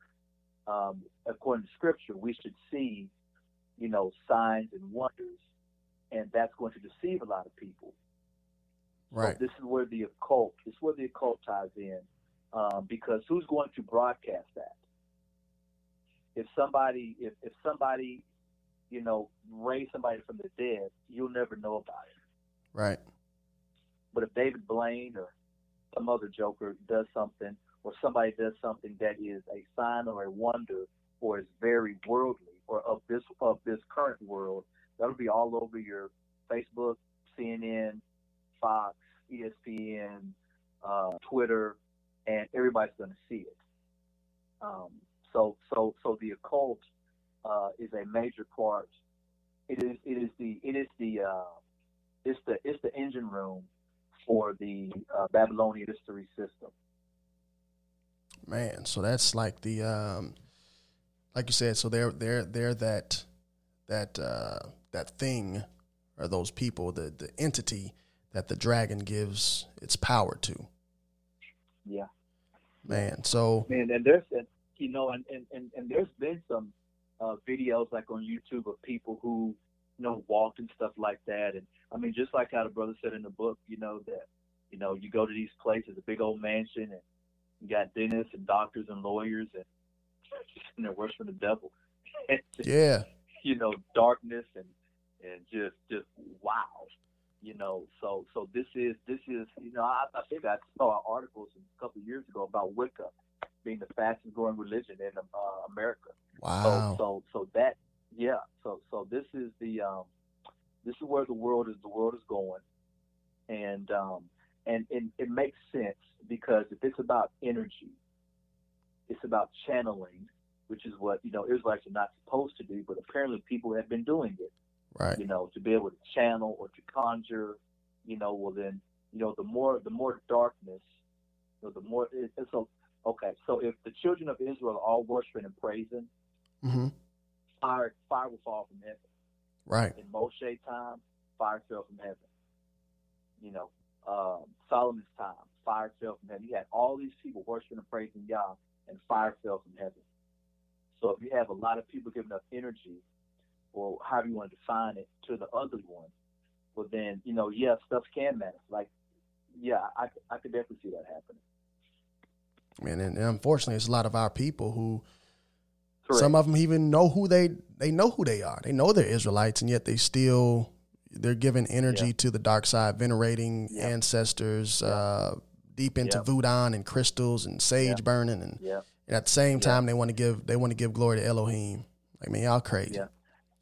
um, according to Scripture, we should see, you know, signs and wonders, and that's going to deceive a lot of people. Right. So this is where the occult. This is where the occult ties in, um, because who's going to broadcast that? If somebody, if if somebody, you know, raised somebody from the dead, you'll never know about it. Right. But if David Blaine or some other joker does something, or somebody does something that is a sign or a wonder, or is very worldly, or of this of this current world, that'll be all over your Facebook, CNN, Fox, ESPN, uh, Twitter, and everybody's going to see it. Um, so, so, so the occult uh, is a major part. It is, it is the, it is the, uh, it's the, it's the engine room for the uh, Babylonian history system. Man, so that's like the, um, like you said, so they're they're they're that that uh, that thing or those people, the the entity that the dragon gives its power to. Yeah. Man, so Man, and there's, and, you know, and, and, and, and there's been some uh, videos like on YouTube of people who, you know, walked and stuff like that. And I mean, just like how the brother said in the book, you know, that, you know, you go to these places, a big old mansion, and you got dentists and doctors and lawyers, and [LAUGHS] just in there worshiping the devil. [LAUGHS] Yeah, you know, darkness and and just just wow, you know. So so this is this is you know I, I think I saw articles a couple of years ago about Wicca being the fastest growing religion in uh, America. wow, So so so that yeah. So so this is the um, this is where the world is the world is going, and um, and, and it makes sense because if it's about energy, it's about channeling, which is what you know Israelites are not supposed to do, but apparently people have been doing it. right, You know, to be able to channel or to conjure. You know, well then you know the more the more darkness, you know, the more it, it's so okay. So if the children of Israel are all worshiping and praising, hmm fire fire will fall from heaven. right, In Moshe time, fire fell from heaven. You know, um, Solomon's time, fire fell from heaven. You had all these people worshiping and praising Yah, and fire fell from heaven. So if you have a lot of people giving up energy, or however you want to define it, to the ugly one, well then, you know, yeah, stuff can manifest. Like, yeah, I, I could definitely see that happening. Man, and, and unfortunately, it's a lot of our people who Correct. some of them even know who they they know who they are. They know they're Israelites, and yet they still they're giving energy Yeah. to the dark side, venerating Yeah. ancestors, Yeah. uh, deep into voodoo and crystals and sage burning, and, yeah. and at the same time they want to give they want to give glory to Elohim. Like man, y'all crazy. Yeah.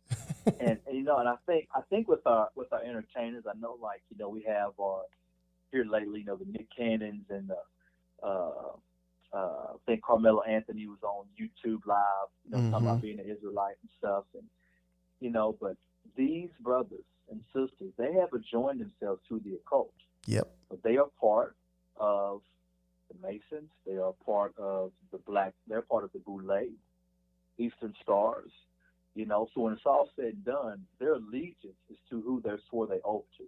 [LAUGHS] and, and you know, and I think I think with our with our entertainers, I know like you know we have our here lately, you know, the Nick Cannons and the uh, uh, I think Carmelo Anthony was on YouTube Live, you know, talking Mhm. about being an Israelite and stuff, and you know, but these brothers and sisters, they have joined themselves to the occult. Yep. But they are part of the Masons. They are part of the Black. They're part of the Boule, Eastern Stars. You know, so when it's all said and done, their allegiance is to who they swore they oath to.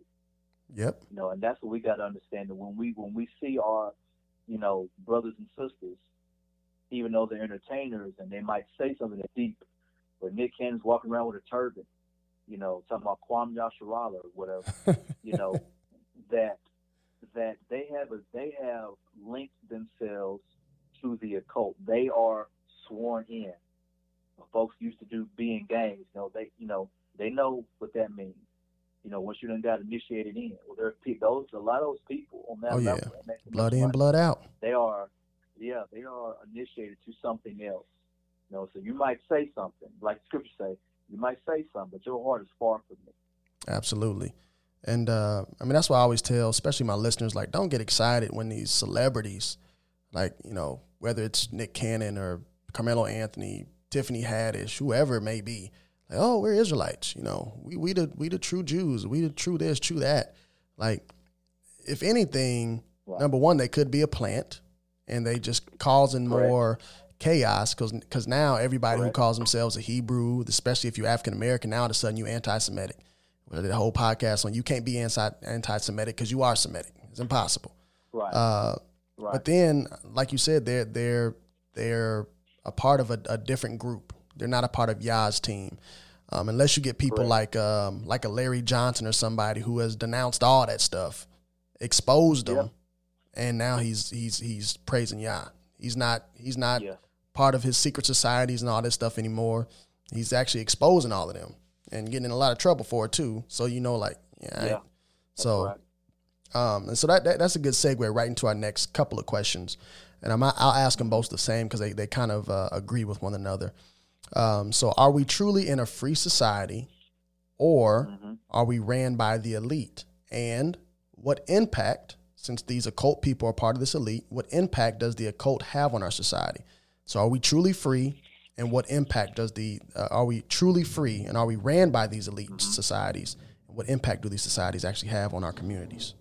Yep. You know, and that's what we got to understand. That when we when we see our, you know, brothers and sisters, even though they're entertainers and they might say something that's deep, but Nick Cannon's walking around with a turban, you know, talking about Kwam Yasharala or whatever, [LAUGHS] you know, that that they have a, they have linked themselves to the occult. They are sworn in. Folks used to do being gangs. You know, they you know they know what that means. You know, once you done got initiated in, well, there are those a lot of those people on that Oh, yeah. level. Blood in, blood out. they are yeah they are initiated to something else you know so you might say something like scripture say you might say something but your heart is far from it Absolutely. And uh, I mean, that's why I always tell, especially my listeners, like, don't get excited when these celebrities, like, you know, whether it's Nick Cannon or Carmelo Anthony, Tiffany Haddish, whoever it may be, like, oh, we're Israelites, you know, we we the we the true Jews, we the true this, true that. Like, if anything, number one, they could be a plant, and they just causing Correct. more chaos because because now everybody who calls themselves a Hebrew, especially if you're African American, now all of a sudden you anti-Semitic. We did a whole podcast on you can't be anti anti-Semitic because you are Semitic. It's impossible. right Uh, right But then, like you said, they're they're they're a part of a, a different group. They're not a part of Yah's team, um, unless you get people Correct. like um, like a Larry Johnson or somebody who has denounced all that stuff exposed him, Yeah. and now he's he's he's praising Yah. He's not he's not Yeah. part of his secret societies and all this stuff anymore. He's actually exposing all of them and getting in a lot of trouble for it too. So you know, like yeah. Yeah. So right. um, and so that, that that's a good segue right into our next couple of questions, and I'm I'll ask them both the same because they they kind of uh, agree with one another. Um, so are we truly in a free society, or hmm are we ran by the elite? And what impact, since these occult people are part of this elite, what impact does the occult have on our society? So are we truly free? And what impact does the uh, are we truly free? And are we ran by these elite societies? What impact do these societies actually have on our communities?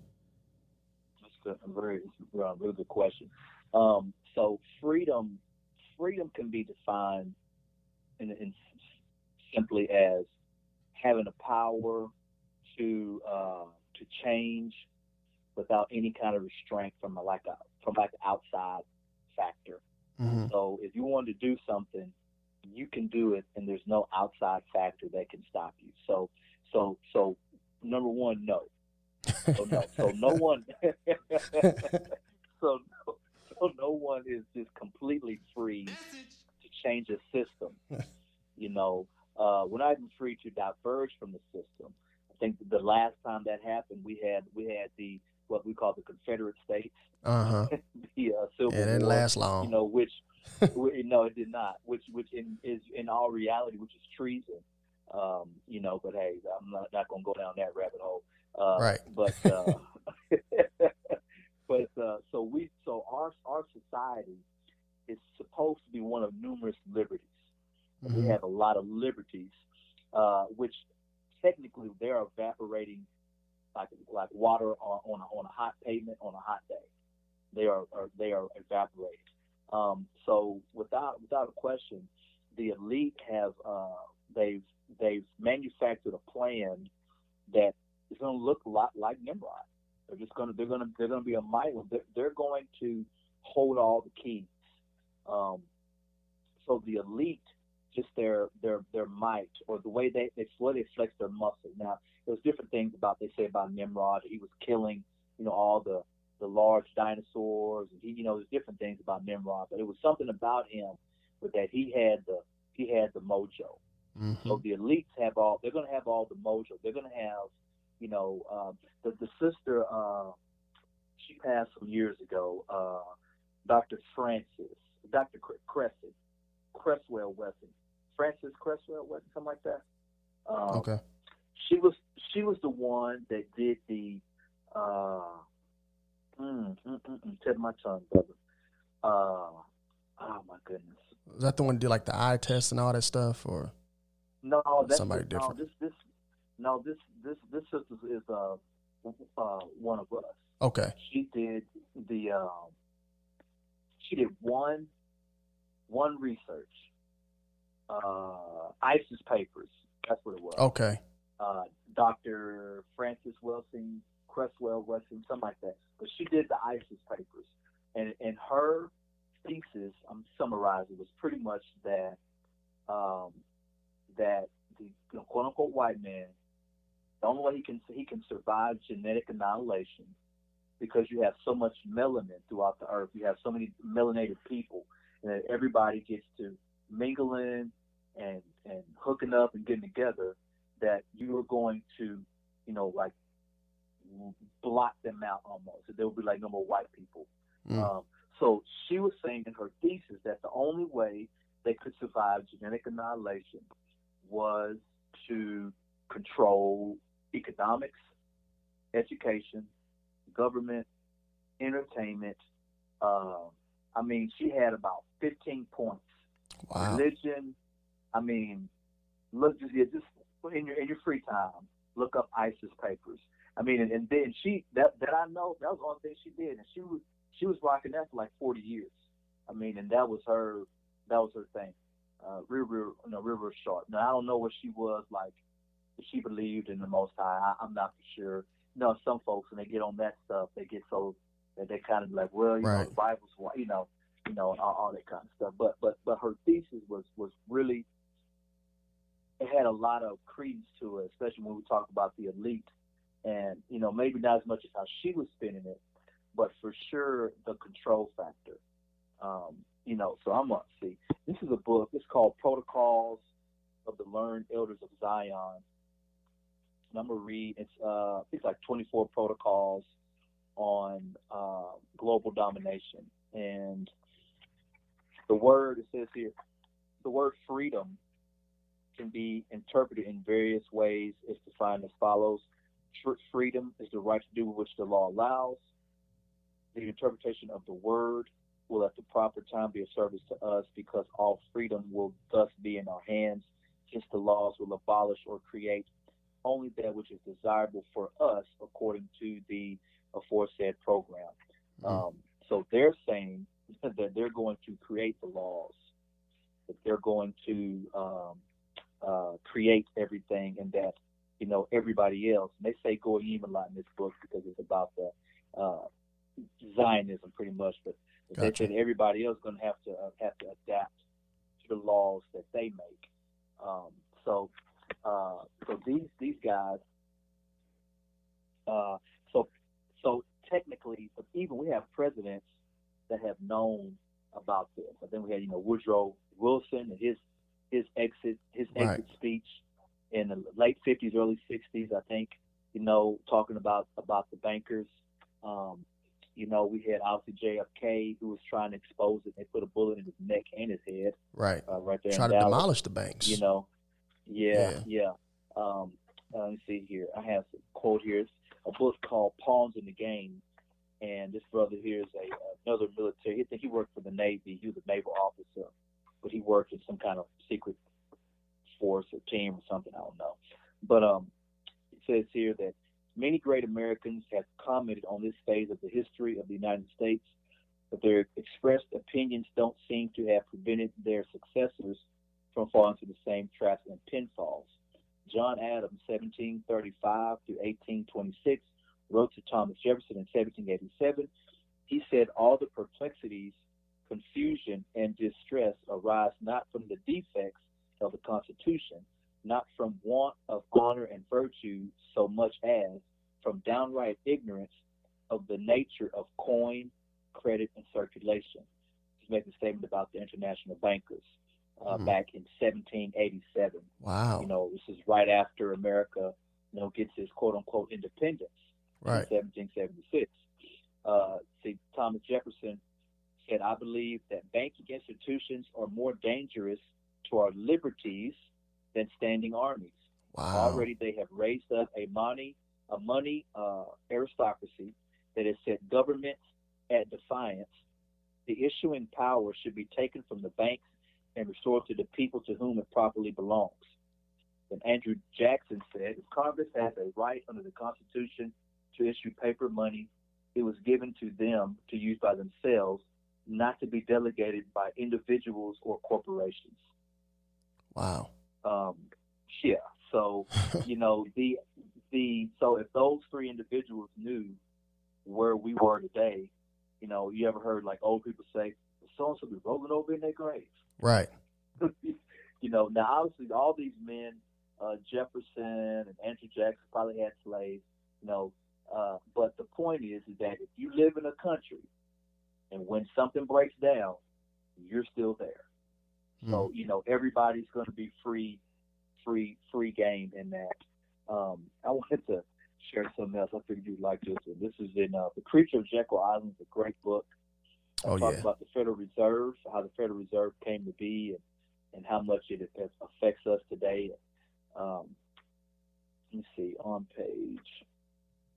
That's. A very, uh, really good question. Um, so freedom, freedom can be defined in, in simply as having the power to uh, to change without any kind of restraint from a, like a from like an outside factor. Mm-hmm. So if you want to do something, you can do it, and there's no outside factor that can stop you. So so so number one, no. So no, so no [LAUGHS] one, [LAUGHS] so no, so no one is just completely free to change the system. [LAUGHS] you know, uh, we're not even free to diverge from the system. I think the last time that happened, we had we had the what we call the Confederate States, Uh huh. [LAUGHS] the uh, Civil Yeah, it didn't last long. You know, which [LAUGHS] w- no, it did not. Which which in is in all reality, which is treason. Um, you know, but hey, I'm not, not going to go down that rabbit hole. Uh, Right. But uh, but uh, so we so our our society is supposed to be one of numerous liberties. And We have a lot of liberties, uh, which technically they are evaporating like like water on, on a, on a hot pavement on a hot day. They are, are they are evaporating. Um, so without without a question, the elite have uh, they've they've manufactured a plan that is going to look a lot like Nimrod. They're just going to they're going to they're going to be a might. They're, they're going to hold all the keys. Um, so the elite, just their their their might or the way they it's where they flex their muscle. Now there's different things about they say about Nimrod. He was killing you know all the the large dinosaurs. And he, you know, there's different things about Nimrod, but it was something about him with that he had the he had the mojo. Mhm. So the elites have all. They're going to have all the mojo. They're going to have, you know, um, the the sister. Uh, she passed some years ago. Uh, Dr. Frances, Dr. Cre- Crescent, Cresswell Wesson, Frances Cresswell Wesson, something like that. Um, Okay. she was she was the one that did the uh mm, mm, mm, mm, tip my tongue, brother. Uh oh my goodness. Is that the one who did like the eye test and all that stuff, or No, that's Somebody no, different. this this no this this this sister is uh uh one of us. okay? She did the um she did one one research. Uh ISIS papers. That's what it was. Okay. uh, Dr. Frances Wilson, Cresswell Wilson, something like that. But she did the ISIS papers, and and her thesis, I'm summarizing, was pretty much that um, that the you know, quote unquote white man, the only way he can he can survive genetic annihilation because you have so much melanin throughout the earth. You have so many melanated people, and that everybody gets to mingle in and and hooking up and getting together that you are going to, you know, like block them out almost. There will be like no more white people. Mm. Um, so she was saying in her thesis that the only way they could survive genetic annihilation was to control economics, education, government, entertainment. Um, I mean, she had about 15 points Wow. religion. I mean, look just yeah, just in your in your free time, look up ISIS papers. I mean, and, and then she that that I know that was the only thing she did, and she was she was rocking that for like 40 years. I mean, and that was her that was her thing. Uh, real, real, no, real, real sharp. Now I don't know what she was like. If she believed in the Most High, I, I'm not for sure. You know, some folks when they get on that stuff, they get so that they kind of like, well, you know, the Bible's, you know, you know, all, all that kind of stuff. But but but her thesis was was really it had a lot of credence to it, especially when we talk about the elite and you know maybe not as much as how she was spinning it, but for sure the control factor. Um, you know, so I'm gonna see. This is a book. It's called Protocols of the Learned Elders of Zion. And I'm gonna read. It's uh, it's like 24 protocols on uh, global domination, and the word it says here, the word freedom can be interpreted in various ways. It's defined as follows: Freedom is the right to do which the law allows. The interpretation of the word will at the proper time be of service to us because all freedom will thus be in our hands since the laws will abolish or create only that which is desirable for us according to the aforesaid program. Mm-hmm. Um, so they're saying [LAUGHS] that they're going to create the laws, that they're going to um, uh, create everything, and that you know everybody else. And they say goyim a lot in this book because it's about the uh, Zionism, pretty much. But gotcha. they said everybody else is going to have to uh, have to adapt to the laws that they make. Um, so, uh, so these these guys. So, technically, even we have presidents that have known about this. I think we had, you know, Woodrow Wilson and his his exit his right. exit speech in the late fifties, early sixties. I think, you know, talking about about the bankers. Um, you know, we had obviously JFK who was trying to expose it. They put a bullet in his neck and his head. Right. Uh, right there. Trying to Dallas. demolish the banks. You know. Yeah. Yeah. yeah. Um, uh, let me see here. I have a quote here. A book called Pawns in the Game, and this brother here is a another military. I think he worked for the Navy. He was a naval officer, but he worked in some kind of secret force or team or something. I don't know. But um, it says here that Many great Americans have commented on this phase of the history of the United States, but their expressed opinions don't seem to have prevented their successors from falling into the same traps and pinfalls. John Adams, 1735 to 1826, wrote to Thomas Jefferson in 1787. He said, All the perplexities, confusion, and distress arise not from the defects of the Constitution, not from want of honor and virtue so much as from downright ignorance of the nature of coin, credit, and circulation. He's making a statement about the international bankers uh, mm-hmm. back in 1787. Wow. You know, this is right after America, you know, gets its quote unquote independence right. in 1776. Uh, see, Thomas Jefferson said, I believe that banking institutions are more dangerous to our liberties than standing armies. Wow. Already they have raised up a money, a money uh, aristocracy that has set governments at defiance. The issuing power should be taken from the banks and restored to the people to whom it properly belongs. And Andrew Jackson said, if Congress has a right under the Constitution to issue paper money, it was given to them to use by themselves, not to be delegated by individuals or corporations. Wow. Um, yeah. So, [LAUGHS] you know, the the so if those three individuals knew where we were today, you know, you ever heard like old people say, "So and so be rolling over in their graves." Right. [LAUGHS] you know, now obviously all these men, uh, Jefferson and Andrew Jackson probably had slaves. You know, uh, but the point is, is that if you live in a country and when something breaks down, you're still there. Mm. So you know everybody's going to be free, free, free game in that. Um, I [LAUGHS] wanted to share something else. I figured you'd like this. And this is in uh, the Creature of Jekyll Island. A great book. I oh, talk yeah. about the Federal Reserve, how the Federal Reserve came to be, and, and how much it affects us today. Um, let me see on page.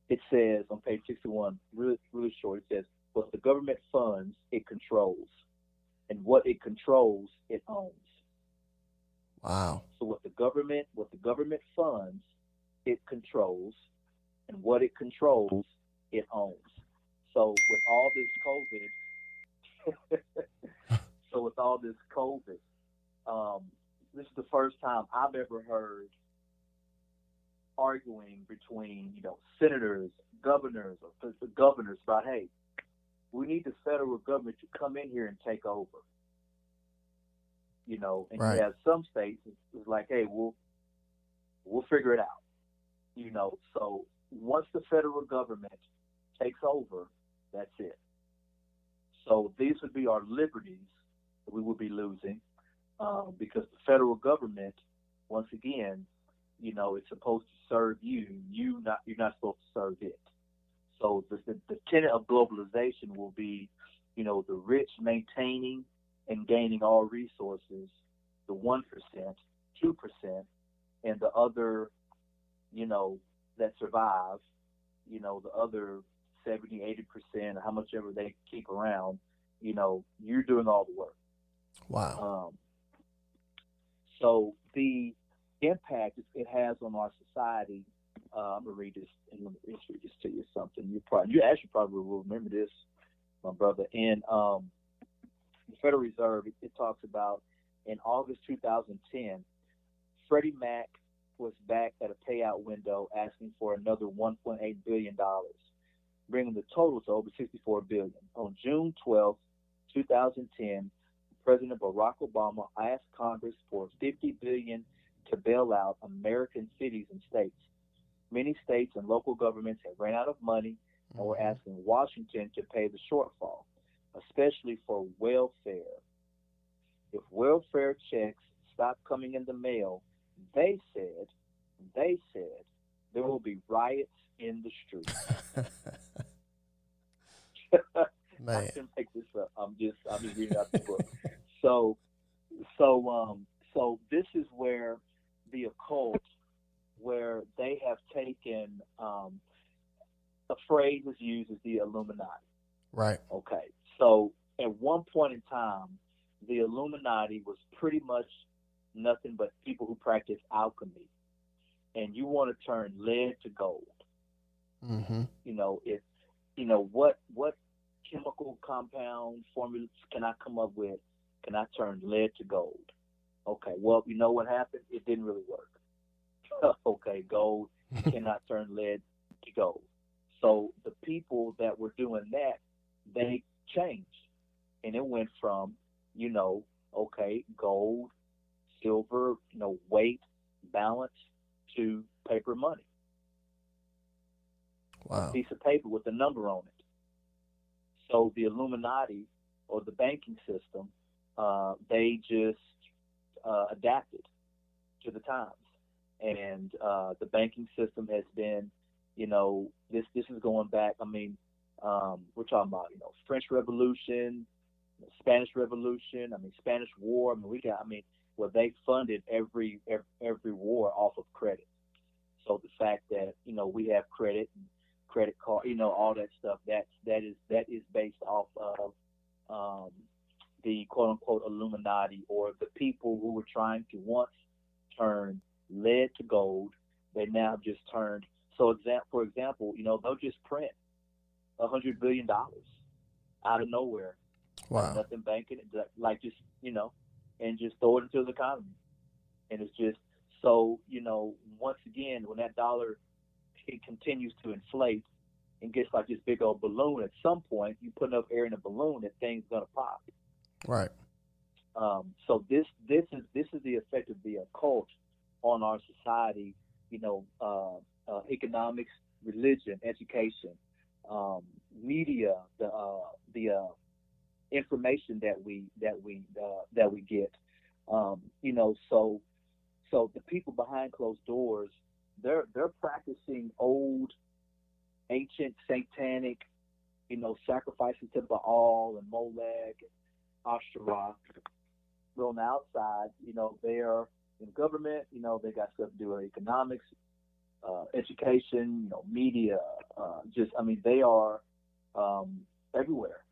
It says on page 61, really, really short. It says, "What the government funds, it controls." and what it controls, it owns. Wow. So what the government, what the government funds, it controls, and what it controls, it owns. So with all this COVID, [LAUGHS] so with all this COVID, um, this is the first time I've ever heard arguing between you know senators, governors, or governors about hey, we need the federal government to come in here and take over. You know, and right. you have some states it's like, hey, we'll we'll figure it out. You know, so once the federal government takes over, that's it. So these would be our liberties that we would be losing um, because the federal government, once again, you know, it's supposed to serve you. You not you're not supposed to serve it. So the, the, the tenet of globalization will be, you know, the rich maintaining and gaining all resources, the one percent, two percent, and the other, you know, that survive, you know, the other 70, 80 percent, how much ever they keep around, you know, you're doing all the work. Wow. Um, so the impact it has on our society. Uh, I'm gonna read this and let me read this to you something. You probably you actually probably will remember this, my brother. In um, the Federal Reserve, it, it talks about in August 2010, Freddie Mac was back at a payout window asking for another 1.8 billion dollars, bringing the total to over 64 billion. On June 12, 2010, President Barack Obama asked Congress for 50 billion to bail out American cities and states. Many states and local governments had ran out of money and were mm-hmm. asking Washington to pay the shortfall, especially for welfare. If welfare checks stop coming in the mail, they said, they said, there will be riots in the streets. [LAUGHS] I Man. didn't make this up. I'm just I'm just reading out the book. So so um so this is where the occult where they have taken um a phrase is used as the Illuminati. Right. Okay. So at one point in time the Illuminati was pretty much nothing but people who practice alchemy. And you want to turn lead to gold Mm-hmm. you know, if you know what what chemical compound formulas can I come up with? Can I turn lead to gold? Okay, well, you know what happened? It didn't really work. [LAUGHS] okay, gold [LAUGHS] cannot turn lead to gold. So the people that were doing that, they changed, and it went from, you know, okay, gold, silver, you know, weight, balance, to paper money Wow. piece of paper with a number on it. So the Illuminati or the banking system, uh, they just uh, adapted to the times, and uh, the banking system has been, you know, this this is going back. I mean, um, we're talking about you know French Revolution, Spanish Revolution. I mean Spanish War. I mean we got. I mean, well they funded every every, every war off of credit. So the fact that you know we have credit and credit card, you know, all that stuff. That's that is that is based off of um, the quote unquote Illuminati or the people who were trying to once turn lead to gold. They now just turned. So, exam- for example, you know, they'll just print a hundred billion dollars out of nowhere, Wow. nothing banking, like just you know, and just throw it into the economy. And it's just so you know, once again, when that dollar it continues to inflate and gets like this big old balloon, at some point you put enough air in a balloon, and thing's gonna pop. Right. Um, so this this is this is the effect of the occult on our society. You know, uh, uh, economics, religion, education, um, media, the uh, the uh, information that we that we uh, that we get. Um, you know, so so the people behind closed doors, they're they're practicing old, ancient satanic, you know, sacrifices to Baal and Molech and Ashtaroth. But on the outside, you know, they are in government. You know, they got stuff to do with economics, uh, education, you know, media. Uh, just, I mean, they are um, everywhere.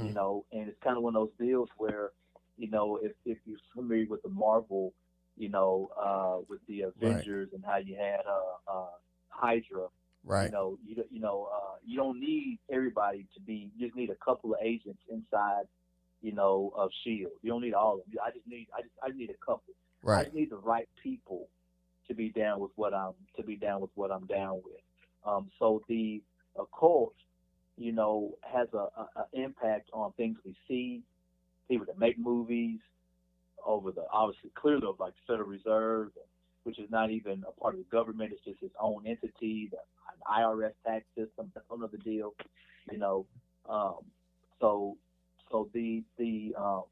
You Mm. know, and it's kind of one of those deals where, you know, if if you're familiar with the Marvel, you know, uh, with the Avengers and how you had uh, uh, Hydra, Right. you know, you don't- you know, uh, you don't need everybody to be. You just need a couple of agents inside, you know, of Shield. You don't need all of them. I just need, I just, I just need a couple. I Right. just need the right people to be down with what I'm to be down with what I'm down with. Um, so the occult, you know, has a, a, a impact on things we see, people that make movies, over the obviously clearly of like the Federal Reserve, which is not even a part of the government. It's just its own entity. The IRS tax system. That's another deal, you know. Um, so so the the um,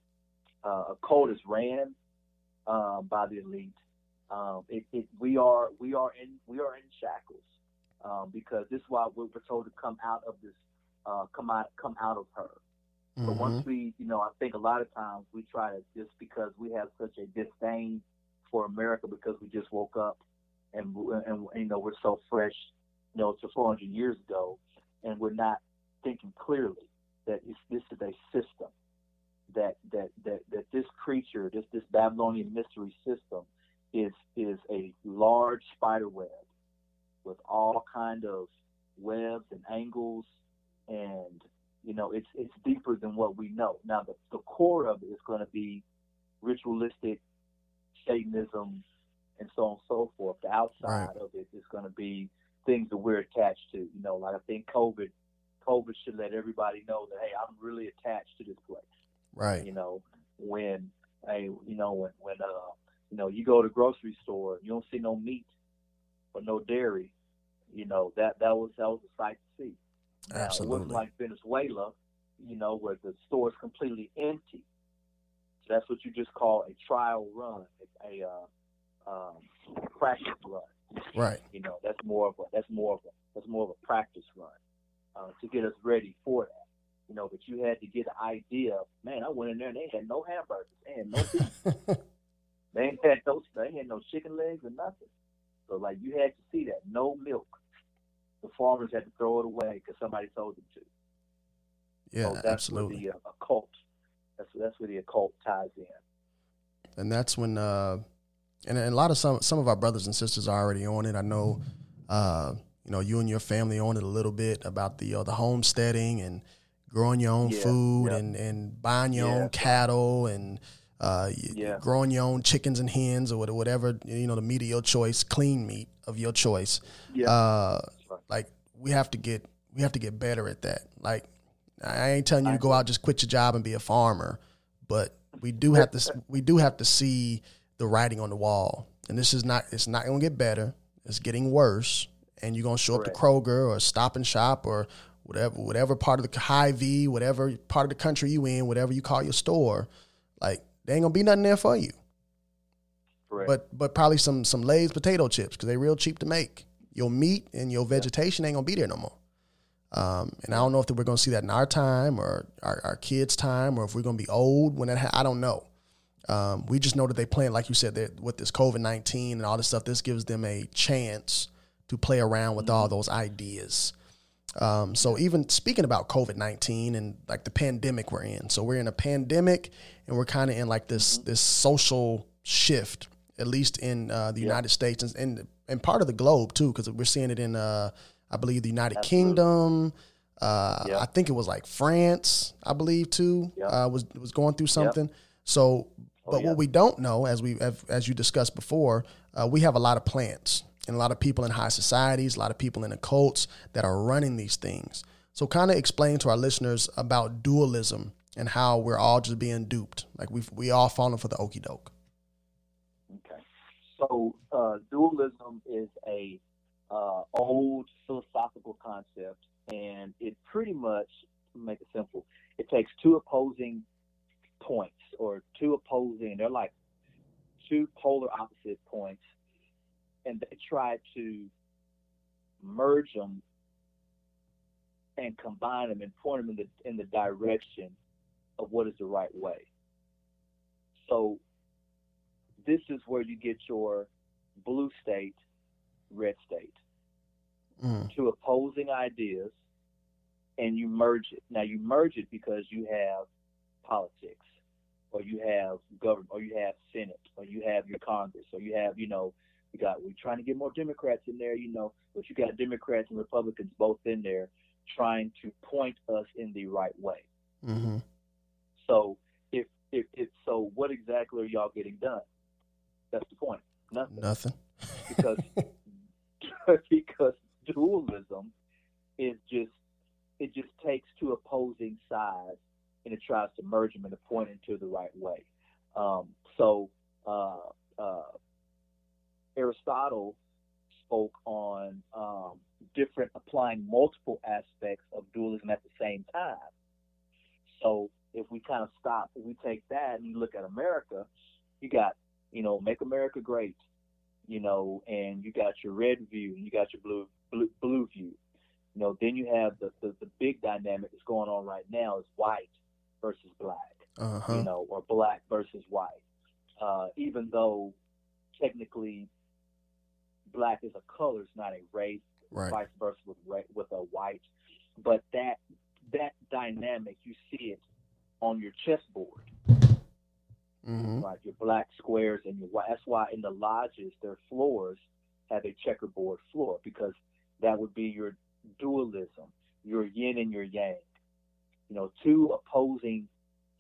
uh, code is ran um, by the elite. Um, it, it, we are we are in we are in shackles um, because this is why we're told to come out of this uh, come out come out of her. Mm-hmm. But once we, you know, I think a lot of times we try to just because we have such a disdain for America because we just woke up and and, and you know we're so fresh, you know, to 400 years ago, and we're not thinking clearly that this is a system that that that that this creature, this this Babylonian mystery system, is is a large spider web with all kind of webs and angles, and you know it's it's deeper than what we know. Now the the core of it is going to be ritualistic Satanism and so on and so forth. The outside Right. of it is going to be things that we're attached to. You know, like I think COVID, COVID should let everybody know that hey, I'm really attached to this place Right. you know, when hey, you know, when when uh, you know, you go to the grocery store, you don't see no meat or no dairy, you know, that that was that was a sight to see. Now, it Absolutely. wasn't like Venezuela, you know, where the store is completely empty. So that's what you just call a trial run, a, a uh, um, practice run. Right. You know, that's more of a that's more of a that's more of a practice run uh, to get us ready for that. You know, but you had to get an idea. Of, Man, I went in there and they had no hamburgers, they had no beef, [LAUGHS] they had no they had no chicken legs or nothing. So like you had to see that no milk. The farmers had to throw it away because somebody told them to. Yeah, so that's absolutely. where the uh, occult. That's that's where the occult ties in. and that's when uh and, and a lot of some some of our brothers and sisters are already on it. I know uh you know you and your family on it a little bit about the uh, the homesteading and growing your own Yeah, food yeah. and and buying your Yeah. own cattle and uh Yeah. growing your own chickens and hens or whatever you know the meat of your choice, clean meat of your choice. Yeah. Uh. Like we have to get we have to get better at that. Like I ain't telling you to go out just quit your job and be a farmer, but we do have to we do have to see the writing on the wall. And this is not it's not going to get better. It's getting worse. And you're going to show up to Kroger or Stop and Shop or whatever whatever part of the high V, whatever part of the country you in, whatever you call your store, like there ain't going to be nothing there for you. Correct. But but probably some some Lay's potato chips because they're real cheap to make. Your meat and your vegetation ain't gonna be there no more. Um, and I don't know if we're gonna see that in our time or our, our kids' time or if we're gonna be old when that. Ha- I don't know. Um, we just know that they plan, like you said, that with this COVID nineteen and all this stuff, this gives them a chance to play around with all those ideas. Um, so even speaking about COVID nineteen and like the pandemic we're in, so we're in a pandemic and we're kind of in like this this social shift, at least in uh, the United States and, and and part of the globe too, because we're seeing it in uh, I believe the United Kingdom. Uh, Yeah. I think it was like France, I believe too, Yeah. uh, was was going through something. So, but Oh, yeah. what we don't know, as we as, as you discussed before, uh, we have a lot of plants and a lot of people in high societies, a lot of people in the cults that are running these things. So, kind of explain to our listeners about dualism and how we're all just being duped, like we we all falling for the okey doke. Okay. So uh, dualism is a uh, old philosophical concept, and it pretty much, make it simple, it takes two opposing points or two opposing. They're like two polar opposite points, and they try to merge them and combine them and point them in the in the direction of what is the right way. So this is where you get your blue state, red state, Mm, two opposing ideas, and you merge it. Now you merge it because you have politics, or you have government, or you have Senate, or you have your Congress, or you have, you know, you got we're trying to get more Democrats in there, you know, but you got Democrats and Republicans both in there trying to point us in the right way. hmm So if if, if so, what exactly are y'all getting done? That's the point. Nothing. Nothing. because [LAUGHS] because dualism is just it just takes two opposing sides and it tries to merge them and to point into the right way. Um, so uh, uh, Aristotle spoke on um, different applying multiple aspects of dualism at the same time. So if we kind of stop, if we take that and you look at America, you got, you know, make America great, you know, and you got your red view, and you got your blue blue, blue view. You know, then you have the, the, the big dynamic that's going on right now is white versus black, Uh-huh. you know, or black versus white. Uh, even though technically black is a color, it's not a race, Right. vice versa with with a white. But that that dynamic, you see it on your chessboard, Mm-hmm. right? Your black squares and your white. That's why in the lodges, their floors have a checkerboard floor because that would be your dualism, your yin and your yang. You know, two opposing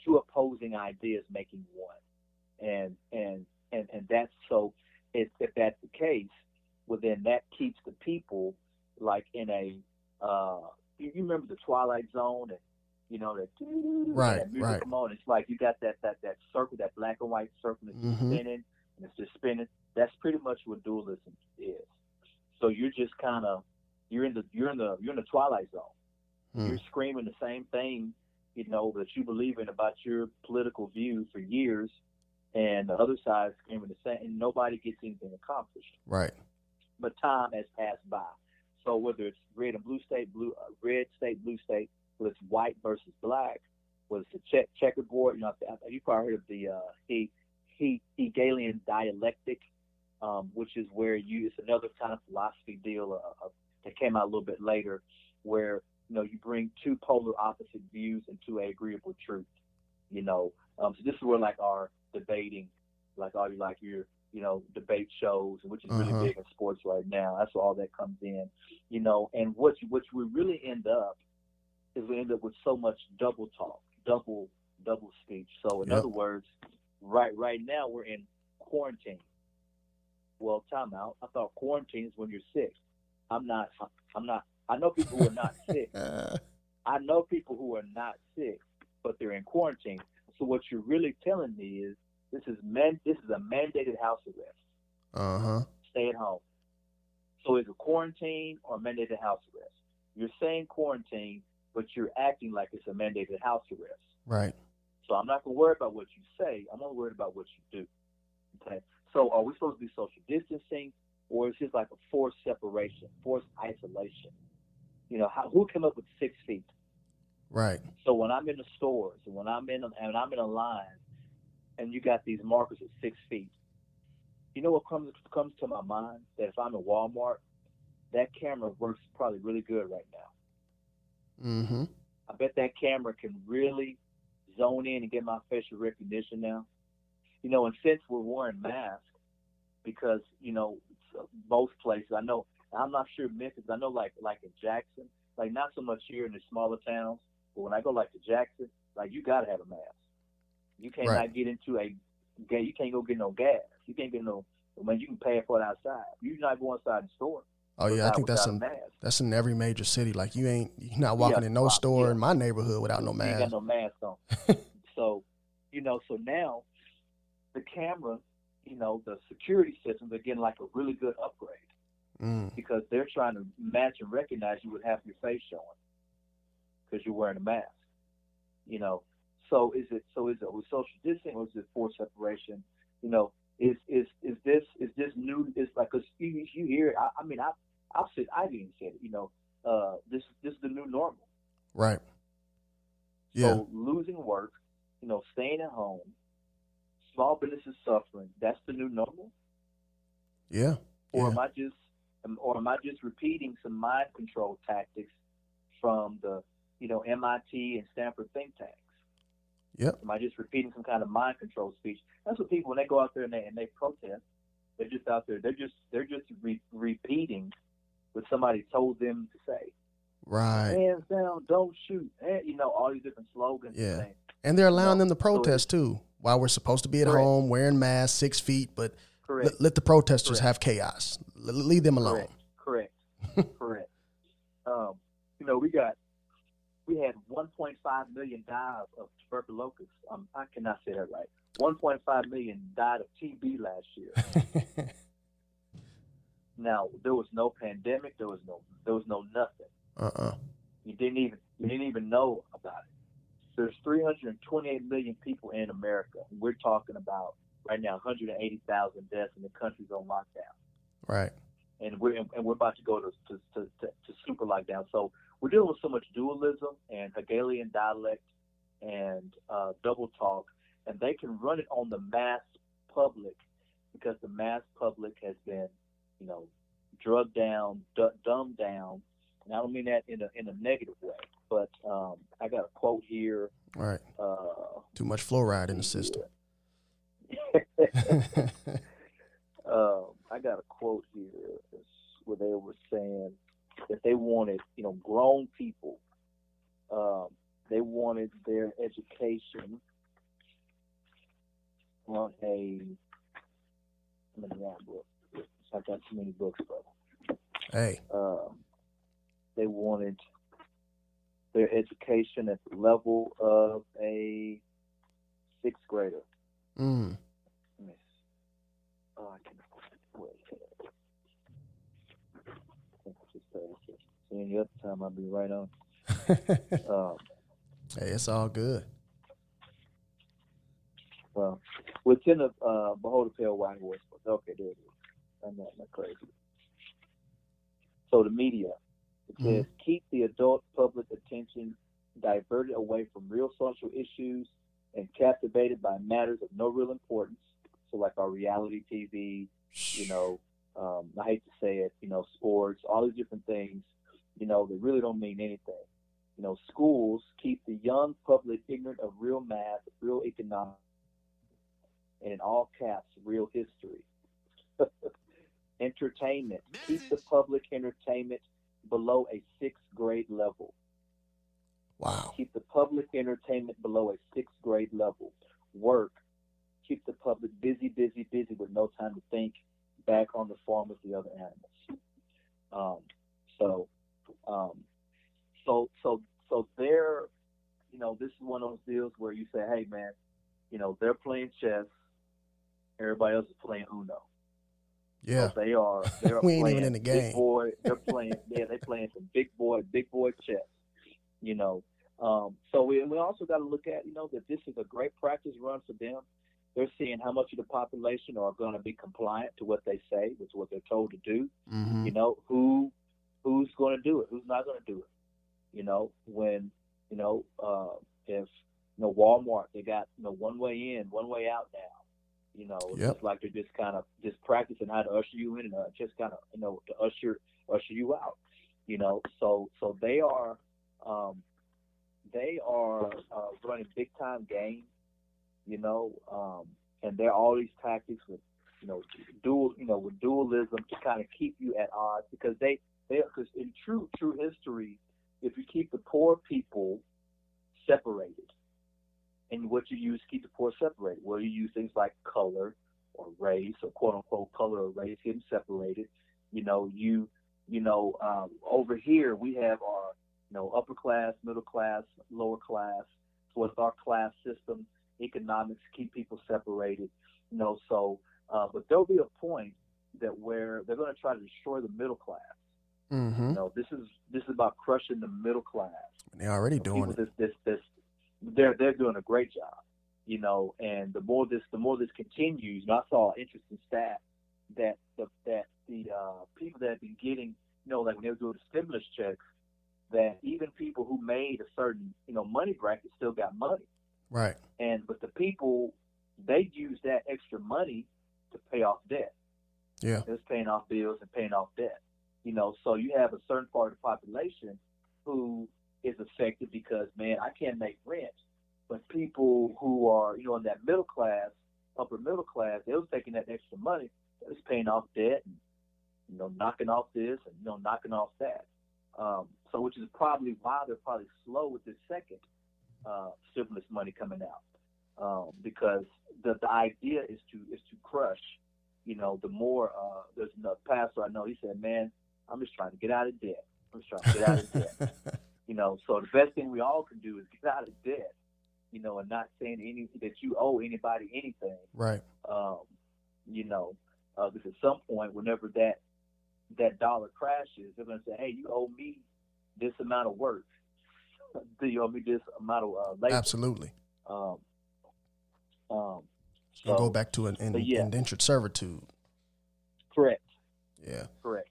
two opposing ideas making one, and and and and that's so. If, if that's the case, well then that keeps the people like in a. Uh, you remember the Twilight Zone and you know that Right, that music right. come on. It's like you got that that that circle, that black and white circle that's Mhm. spinning and it's just spinning. That's pretty much what dualism is. So you're just kind of you're in the you're in the you're in the twilight zone. Mm. You're screaming the same thing, you know, that you believe in about your political view for years, and the other side screaming the same, and nobody gets anything accomplished. Right. But time has passed by. So whether it's red and blue state, blue uh, red state, blue state, it's white versus black, it's a check, checkerboard, you know, you probably heard of the uh, he, he, Hegelian dialectic, um, which is where you it's another kind of philosophy deal uh, uh, that came out a little bit later, where you know you bring two polar opposite views into a agreeable truth. You know, um, so this is where like our debating, like all you like your you know debate shows, which is really Uh-huh. big in sports right now. That's where all that comes in. You know, and what you, what we really end up is we end up with so much double talk, double double speech. So in Yep. other words, right right now we're in quarantine. Well, time out. I thought quarantine is when you're sick. I'm not. I'm not. I know people who are not [LAUGHS] sick. Uh, [LAUGHS] I know people who are not sick, but they're in quarantine. So what you're really telling me is this is man. This is a mandated house arrest. uh-huh. Stay at home. So is it quarantine or mandated house arrest? You're saying quarantine, but you're acting like it's a mandated house arrest. Right. So I'm not gonna worry about what you say. I'm gonna worry about what you do. Okay. So are we supposed to be social distancing, or is this like a forced separation, forced isolation? You know, how, who came up with six feet? Right. So when I'm in the stores and when I'm in and I'm in a line, and you got these markers at six feet, you know what comes comes to my mind? That if I'm in Walmart, that camera works probably really good right now. Mm-hmm. I bet that camera can really zone in and get my facial recognition now. You know, and since we're wearing masks, because you know most places, I know I'm not sure Memphis. I know like like in Jackson, like not so much here in the smaller towns, but when I go like to Jackson, like you gotta have a mask. You cannot Right. get into a you can't go get no gas. You can't get no. I mean, you can pay for it outside. You're not going inside the store. Oh yeah, I think that's in that's in every major city. Like you ain't you're not walking Yeah, in no uh, store yeah. in my neighborhood without no You ain't mask. got no mask on. [LAUGHS] so, you know, so now the camera, you know, the security systems are getting like a really good upgrade Mm. because they're trying to match and recognize you with half your face showing because you're wearing a mask. You know, so is it so is it with social distancing or is it forced separation? You know, is is is this is this new? Is like because you you hear it. I, I mean I I've said I've even said it. You know, uh, this this is the new normal. Right. Yeah. So losing work, you know, staying at home, small businesses suffering. That's the new normal, yeah. or Yeah. am I just, or am I just repeating some mind control tactics from the, you know, MIT and Stanford think tanks? Yep. Am I just repeating some kind of mind control speech? That's what people when they go out there and they and they protest, they're just out there. They're just they're just re- repeating what somebody told them to say. Right. Hands down, don't shoot. And, you know all these different slogans. Yeah. And. And they're allowing them to So protest too. While we're supposed to be at Correct. home wearing masks, six feet, but Correct. let, let the protesters Correct. have chaos. L- leave them alone. Correct. Correct. [LAUGHS] Correct. Um, you know, we got we had 1.5 million die of, tuberculosis. Um, I cannot say that right. 1.5 million died of TB last year. [LAUGHS] Now, there was no pandemic. There was no there was no nothing. Uh-uh. You didn't even you didn't even know about it. There's 328 million people in America. We're talking about right now 180,000 deaths and the country's on lockdown. Right. And we're and we're about to go to to, to, to, to super lockdown. So we're dealing with so much dualism and Hegelian dialect and uh, double talk, and they can run it on the mass public because the mass public has been, you know, drugged down, d- dumbed down. And I don't mean that in a in a negative way, but um, I got a quote here. Right. Uh, Too much fluoride in the system. [LAUGHS] um, I got a quote here where they were saying that they wanted, you know, grown people. Um, they wanted their education on a. Many book? I've got too many books, brother. hey. Um, they wanted their education at the level of a sixth grader. Mm. Let. Oh, I can. Wait. I think I just passed it. See, any other time I'll be right on. [LAUGHS] Um, hey, it's all good. well, within the uh, Behold a Pale White Horse. Okay, there it is. I'm not, not crazy. So the media. It says keep the adult public attention diverted away from real social issues and captivated by matters of no real importance. So like our reality TV, you know, um, I hate to say it, you know, sports, all these different things, you know, they really don't mean anything. You know, schools keep the young public ignorant of real math, real economics, and in all caps, real history. [LAUGHS] entertainment. Keep the public entertainment below a sixth grade level. Wow. Keep the public entertainment below a sixth grade level. Work. Keep the public busy, busy, busy with no time to think back on the farm with the other animals. Um, so, um, so, so, so they're, you know, this is one of those deals where you say, hey, man, you know, they're playing chess. Everybody else is playing Uno. Yeah. So they are. [LAUGHS] They're We ain't playing even in the Big game. boy. They're playing. yeah, they're playing some big boy, big boy chess. You know. Um, so we we also got to look at you know that this is a great practice run for them. They're seeing how much of the population are going to be compliant to what they say, with what they're told to do. Mm-hmm. You know who who's going to do it, who's not going to do it. You know when you know uh, if you know Walmart they got you know one way in, one way out now. You know, it's Yep. just like they're just kind of just practicing how to usher you in and uh, just kind of you know to usher usher you out. You know, so so they are um, they are uh, running big time games. You know, um, and there are all these tactics with you know dual you know with dualism to kind of keep you at odds because they because in true true history, if you keep the poor people separated, and what you use to keep the poor separated, well, you use things like color or race or quote unquote color or race, get them separated. You know, you you know um, over here we have our you know upper class, middle class, lower class. So with our class system, economics keep people separated. You know, so uh, but there'll be a point that where they're going to try to destroy the middle class. Mm-hmm. You know, this is this is about crushing the middle class. They're already You know, doing it. This, this, this, they're they're doing a great job. You know, and the more this the more this continues, and I saw an interesting stat that the that the uh, people that have been getting, you know, like when they were doing the stimulus checks, that even people who made a certain you know money bracket still got money, Right. and but the people they use that extra money to pay off debt. Yeah. It's paying off bills and paying off debt. You know, so you have a certain part of the population who is affected because, man, I can't make rent. But people who are, you know, in that middle class, upper middle class, they was taking that extra money, they was paying off debt and, you know, knocking off this and, you know, knocking off that. Um, so which is probably why they're probably slow with this second uh, stimulus money coming out. Um, because the, the idea is to is to crush you know, the more uh, there's a pastor I know, he said, "Man, I'm just trying to get out of debt. I'm just trying to get out of debt." [LAUGHS] You know, so the best thing we all can do is get out of debt. You know, and not saying any that you owe anybody anything. right. Um, you know, uh, because at some point, whenever that that dollar crashes, they're going to say, "Hey, you owe me this amount of work. [LAUGHS] Do you owe me this amount of uh, labor?" Absolutely. Um, um, so, go back to an yeah. indentured servitude. correct, Yeah. correct.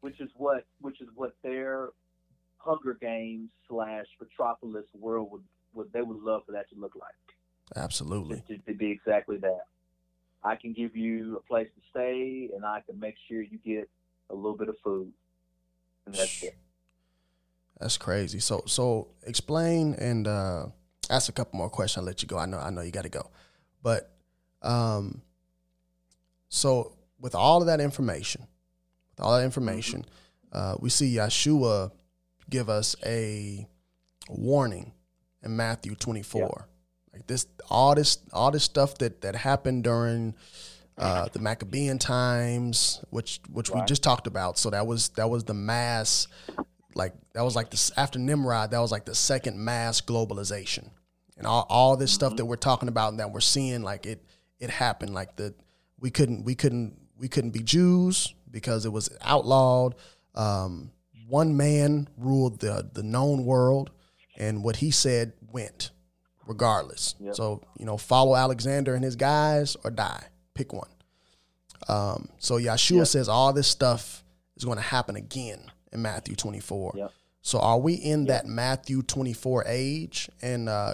Which is what which is what their Hunger Games slash Metropolis world would would they would love for that to look like. Absolutely. to, to be exactly that. I can give you a place to stay, and I can make sure you get a little bit of food, and that's it. That's crazy. So so explain and uh ask a couple more questions. I'll let you go. I know I know you gotta go. But um so with all of that information, all that information, uh we see Yeshua give us a warning in Matthew twenty four. Like this all this all this stuff that that happened during uh, the Maccabean times, which which we just talked about. So that was that was the mass, like that was like this after Nimrod. That was like the second mass globalization, and all, all this stuff that we're talking about and that we're seeing, like it it happened. Like the we couldn't we couldn't we couldn't be Jews because it was outlawed. Um, one man ruled the the known world, and what he said went, regardless. Yep. So you know, follow Alexander and his guys or die. Pick one. Um, so Yeshua Yep. says all this stuff is going to happen again in Matthew 24. Yep. So are we in that Matthew 24 age? And uh,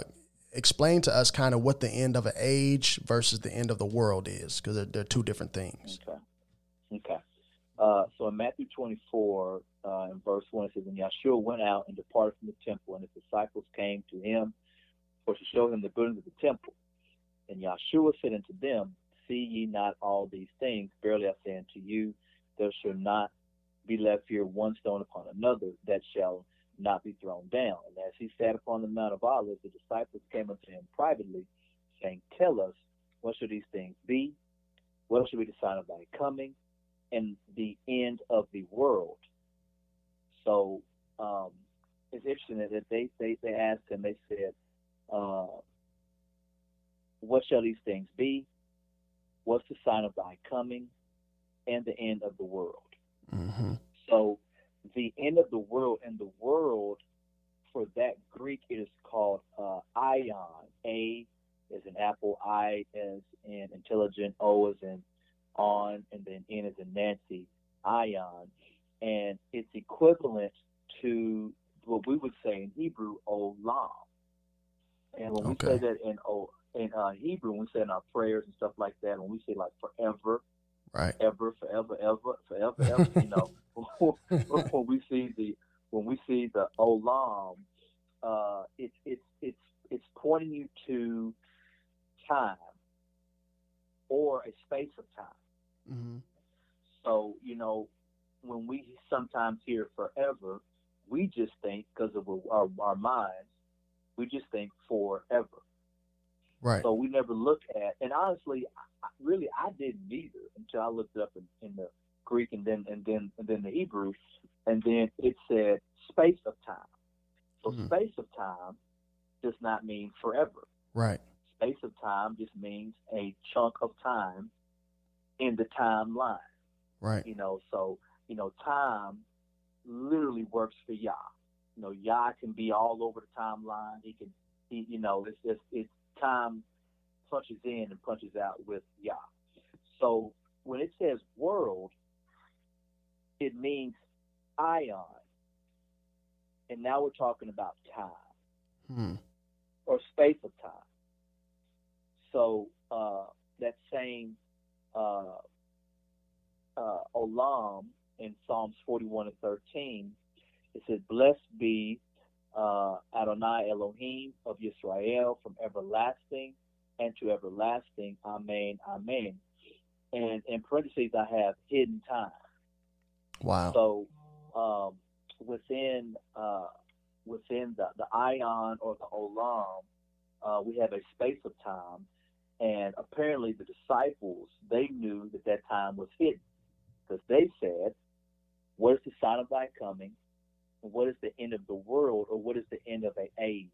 explain to us kind of what the end of an age versus the end of the world is, because they're, they're two different things. Okay. Okay. Uh, so in Matthew 24, uh, in verse 1, it says, And Yeshua went out and departed from the temple, and his disciples came to him for to show him the buildings of the temple. And Yeshua said unto them, See ye not all these things? Verily I say unto you, there shall not be left here one stone upon another that shall not be thrown down. And as he sat upon the Mount of Olives, the disciples came unto him privately, saying, Tell us, what shall these things be? What shall be the sign of thy coming and the end of the world? So um, it's interesting that they, they, they asked him, they said, uh, What shall these things be? What's the sign of thy coming and the end of the world? hmm So the end of the world and the world for that Greek it is called uh, aion. A is an apple, I is in intelligent, O is in on, and then N is in Nancy. Aion, and it's equivalent to what we would say in Hebrew, olam. And when we say that in o, in uh, Hebrew, when we say in our prayers and stuff like that, when we say like forever, Right. ever, forever, ever, forever, ever. you know, [LAUGHS] when we see the when we see the olam, uh, it's it's it's it's pointing you to time or a space of time. Hmm So you know, when we sometimes hear forever, we just think because of our, our minds, we just think forever. Right. So we never look at, and honestly, I, really, I didn't either until I looked it up in, in the Greek and then and then and then the Hebrew, and then it said space of time. So Mhm. space of time does not mean forever. Right. Space of time just means a chunk of time in the timeline. Right. You know, so you know, time literally works for Yah. You know, Yah can be all over the timeline. He can, he, you know, it's just it's time punches in and punches out with Yah. So when it says world, it means aion, and now we're talking about time Hmm. or space of time. So uh, that same uh, uh, olam in Psalms 41 and 13, it says, "Blessed be uh, Adonai Elohim of Yisrael from everlasting and to everlasting. Amen, Amen." And in parentheses, I have hidden time. Wow. So um, within uh, within the, the aion or the olam, uh, we have a space of time, and apparently the disciples they knew that that time was hidden because they said, "What is the sign of thy coming? And what is the end of the world, or what is the end of an age?"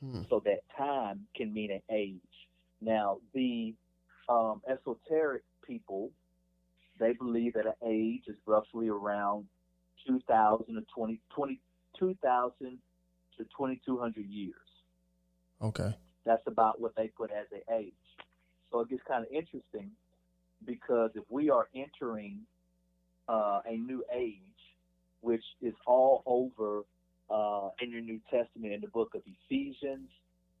Hmm. so that time can mean an age. Now, the um, esoteric people they believe that an age is roughly around 2,000 to 20, 20 2,000 to 2,200 years. Okay. That's about what they put as an age. So it gets kind of interesting because if we are entering uh, a new age, which is all over uh, in your New Testament in the book of Ephesians,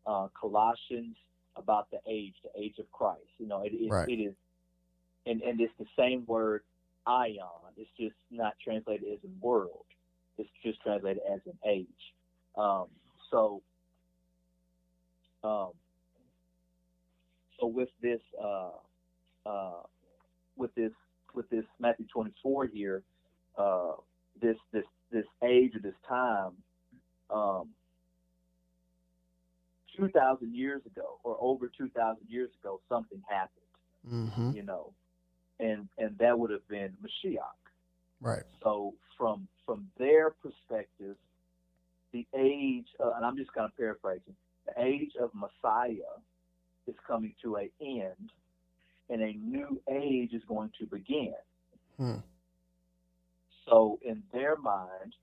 uh, Colossians, about the age, the age of Christ. You know, it, it, Right. it is, and, and it's the same word, aion. It's just not translated as a world. It's just translated as an age. Um, so, um, so with this, uh, uh, with this, with this Matthew 24 here, uh, this this this age or this time, um, 2,000 years ago or over 2,000 years ago, something happened, Mm-hmm. you know, and and that would have been Mashiach. Right. So from from their perspective, the age, uh, and I'm just kind of paraphrasing, the age of Messiah is coming to an end, and a new age is going to begin. Hmm. So in their mind,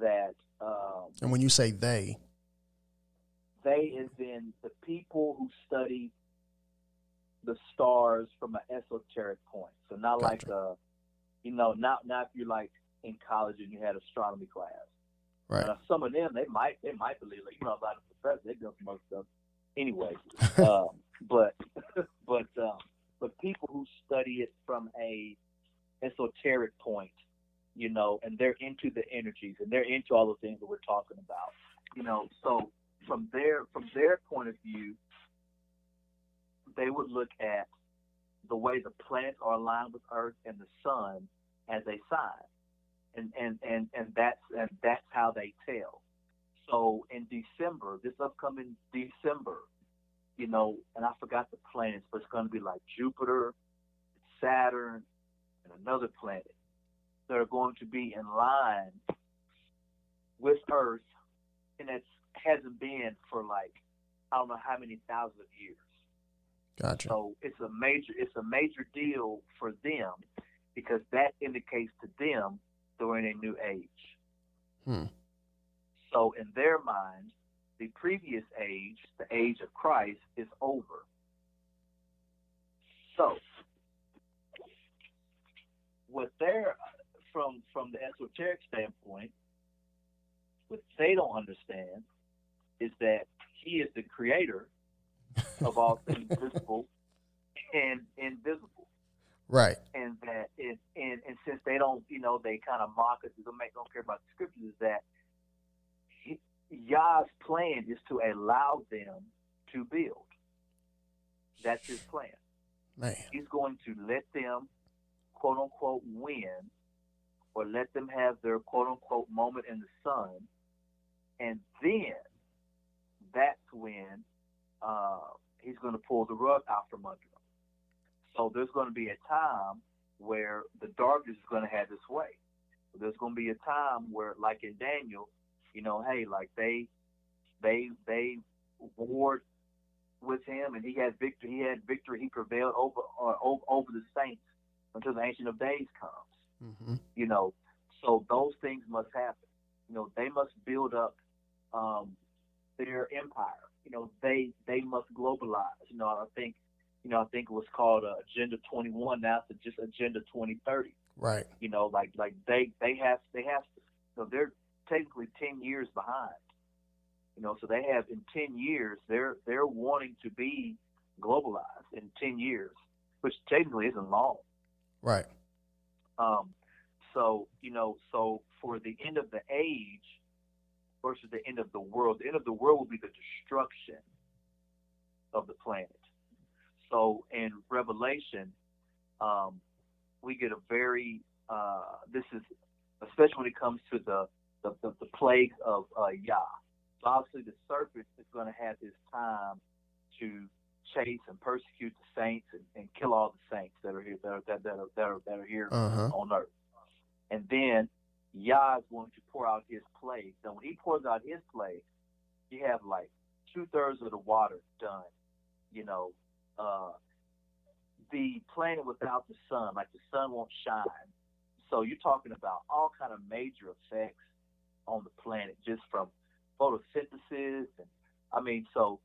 that um, And when you say they, they is in the people who study the stars from an esoteric point. So not like Gotcha. uh you know, not not if you're like in college and you had astronomy class. right? Uh, some of them they might they might believe like you know a lot of professors they know some other stuff anyway. [LAUGHS] um, but [LAUGHS] but um, but people who study it from a esoteric point, you know, and they're into the energies and they're into all the things that we're talking about, you know. So from their from their point of view, they would look at the way the planets are aligned with Earth and the Sun as a sign, and and and and that's and that's how they tell. So in December, this upcoming December, you know, and I forgot the planets, but it's going to be like Jupiter, Saturn, and another planet that are going to be in line with Earth, and it hasn't been for like I don't know how many thousands of years. Gotcha. So it's a major it's a major deal for them because that indicates to them they're in a new age. Hmm. So in their mind, the previous age, the age of Christ, is over. So what they're from from the esoteric standpoint, what they don't understand is that he is the creator of all [LAUGHS] things visible and invisible Right. and that it, and, and since they don't, you know, they kind of mock us, they don't, make, don't care about the scriptures, is that Yah's plan is to allow them to build. That's his plan. Man. He's going to let them, quote unquote, win, or let them have their quote unquote moment in the sun, and then that's when uh, he's going to pull the rug out from under them. So there's going to be a time where the darkness is going to have its way. There's going to be a time where, like in Daniel, you know, hey, like they, they, they warred with him, and he had victory. He had victory. He prevailed over, uh, over, over the saints until the Ancient of Days comes hmm you know so those things must happen you know they must build up um, their empire you know they they must globalize you know i think you know i think it was called uh, agenda 21 now it's just agenda 2030 Right. you know like like they they have they have to, so they're technically 10 years behind you know so they have in 10 years they're they're wanting to be globalized in 10 years which technically isn't long Right. um, so you know, so for the end of the age versus the end of the world, the end of the world will be the destruction of the planet. So in Revelation, um, we get a very uh, this is especially when it comes to the the, the, the plague of uh, Yah. So obviously, the serpent is going to have his time to chase and persecute the saints and, and kill all the saints that are here that are that, that are that are, that are here Uh huh. on earth. And then Yah is going to pour out his plague. Now, when he pours out his plague, you have like two thirds of the water done. You know, uh, the planet without the sun, like the sun won't shine. So you're talking about all kind of major effects on the planet just from photosynthesis and I mean so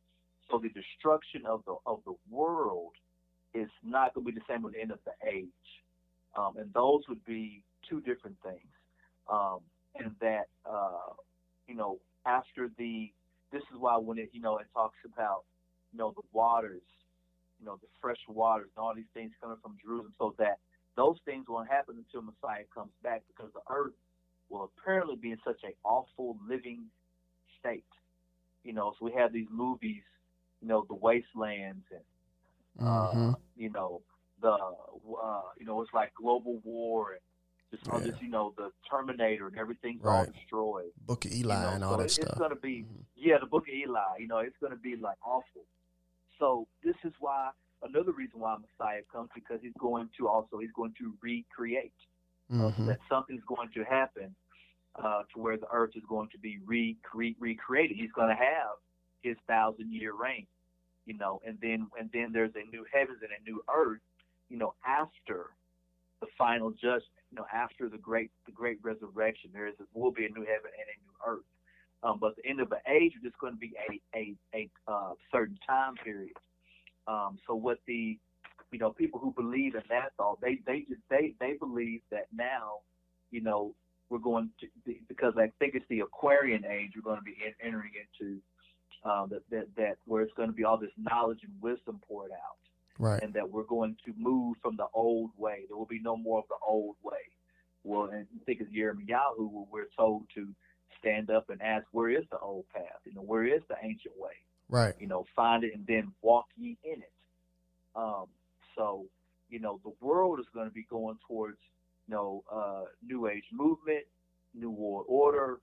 so the destruction of the of the world is not going to be the same at the end of the age, um, and those would be two different things. Um, and that uh, you know after the this is why when it you know it talks about you know the waters, you know the fresh waters and all these things coming from Jerusalem, so that those things won't happen until Messiah comes back because the earth will apparently be in such an awful living state. You know, so we have these movies, you know, the wastelands and Mm-hmm. uh, you know the uh, you know it's like global war and just all Yeah. this you know the Terminator and everything's all Right. destroyed. Book of Eli you know, and all so that it's stuff. gonna be Mhm. yeah the Book of Eli. You know it's gonna be like awful. So this is why another reason why Messiah comes because he's going to also he's going to recreate uh, Mhm. that something's going to happen uh, to where the earth is going to be re- re- recreated. He's going to have his thousand year reign, you know, and then and then there's a new heavens and a new earth, you know, after the final judgment, you know, after the great the great resurrection, there is will be a new heaven and a new earth. Um, but at the end of the age is going to be a a a uh, certain time period. Um, so what the you know people who believe in that thought they they just they they believe that now you know we're going to because I think it's the Aquarian age we're going to be in, entering into um, that, that that where it's going to be all this knowledge and wisdom poured out Right. and that we're going to move from the old way. There will be no more of the old way. Well, and I think it's Yirmiyahu who we're told to stand up and ask, where is the old path? You know, where is the ancient way? Right. You know, find it and then walk ye in it. Um, you know, the world is going to be going towards, you know, uh, New Age movement, New World Order,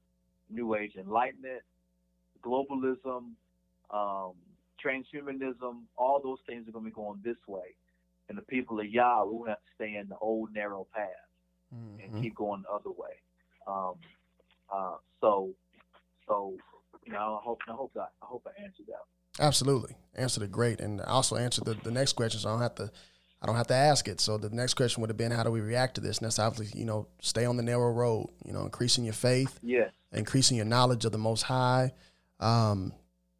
New Age Enlightenment, globalism, um, transhumanism, all those things are going to be going this way. And the people of Yah will have to stay in the old narrow path and Mhm. keep going the other way. Um, uh, so, so you know, I hope I hope I, I hope I answered that. Absolutely. Answered it great. And also answered the, the next question, so I don't have to I don't have to ask it. So the next question would have been how do we react to this? And that's obviously, you know, stay on the narrow road, you know, increasing your faith, Yes, increasing your knowledge of the most high, um,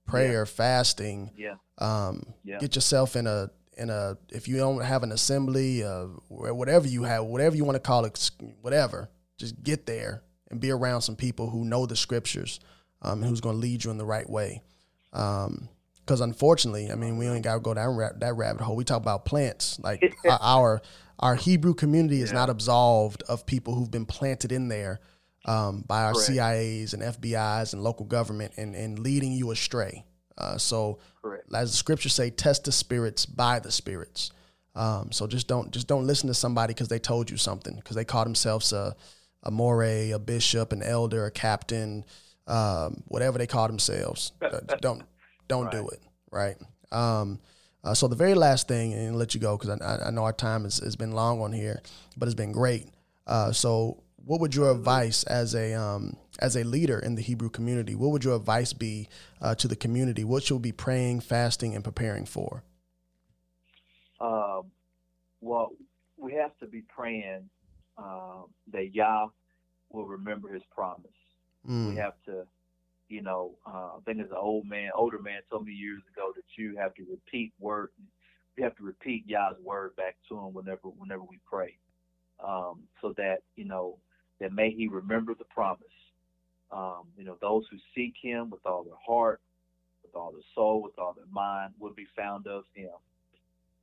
prayer, fasting, yeah, um, Yeah. get yourself in a in a if you don't have an assembly uh, whatever you have whatever you want to call it whatever just get there and be around some people who know the scriptures um, and who's going to lead you in the right way because unfortunately i mean we ain't got to go down ra- that rabbit hole we talk about plants like [LAUGHS] our- our hebrew community is Yeah. not absolved of people who've been planted in there um, by our Correct. cias and fbis and local government and, and leading you astray uh, so correct. as the scriptures say, test the spirits by the spirits. Um, so just don't just don't listen to somebody because they told you something because they call themselves a a more, a bishop, an elder, a captain, um, whatever they call themselves. Uh, don't don't do it right. Um, uh, so the very last thing, and I'll let you go because I, I- know our time has, has been long on here, but it's been great. Uh, so what would your advice as a um, as a leader in the Hebrew community? What would your advice be uh, to the community? What should we be praying, fasting, and preparing for? Um, well, we have to be praying um, that Yah will remember His promise. We Mm, have to, you know, uh, I think as an old man, older man told me years ago that you have to repeat word. We have to repeat Yah's word back to Him whenever whenever we pray, um, so that you know that may He remember the promise. Um, you know, those who seek Him with all their heart, with all their soul, with all their mind, will be found of Him.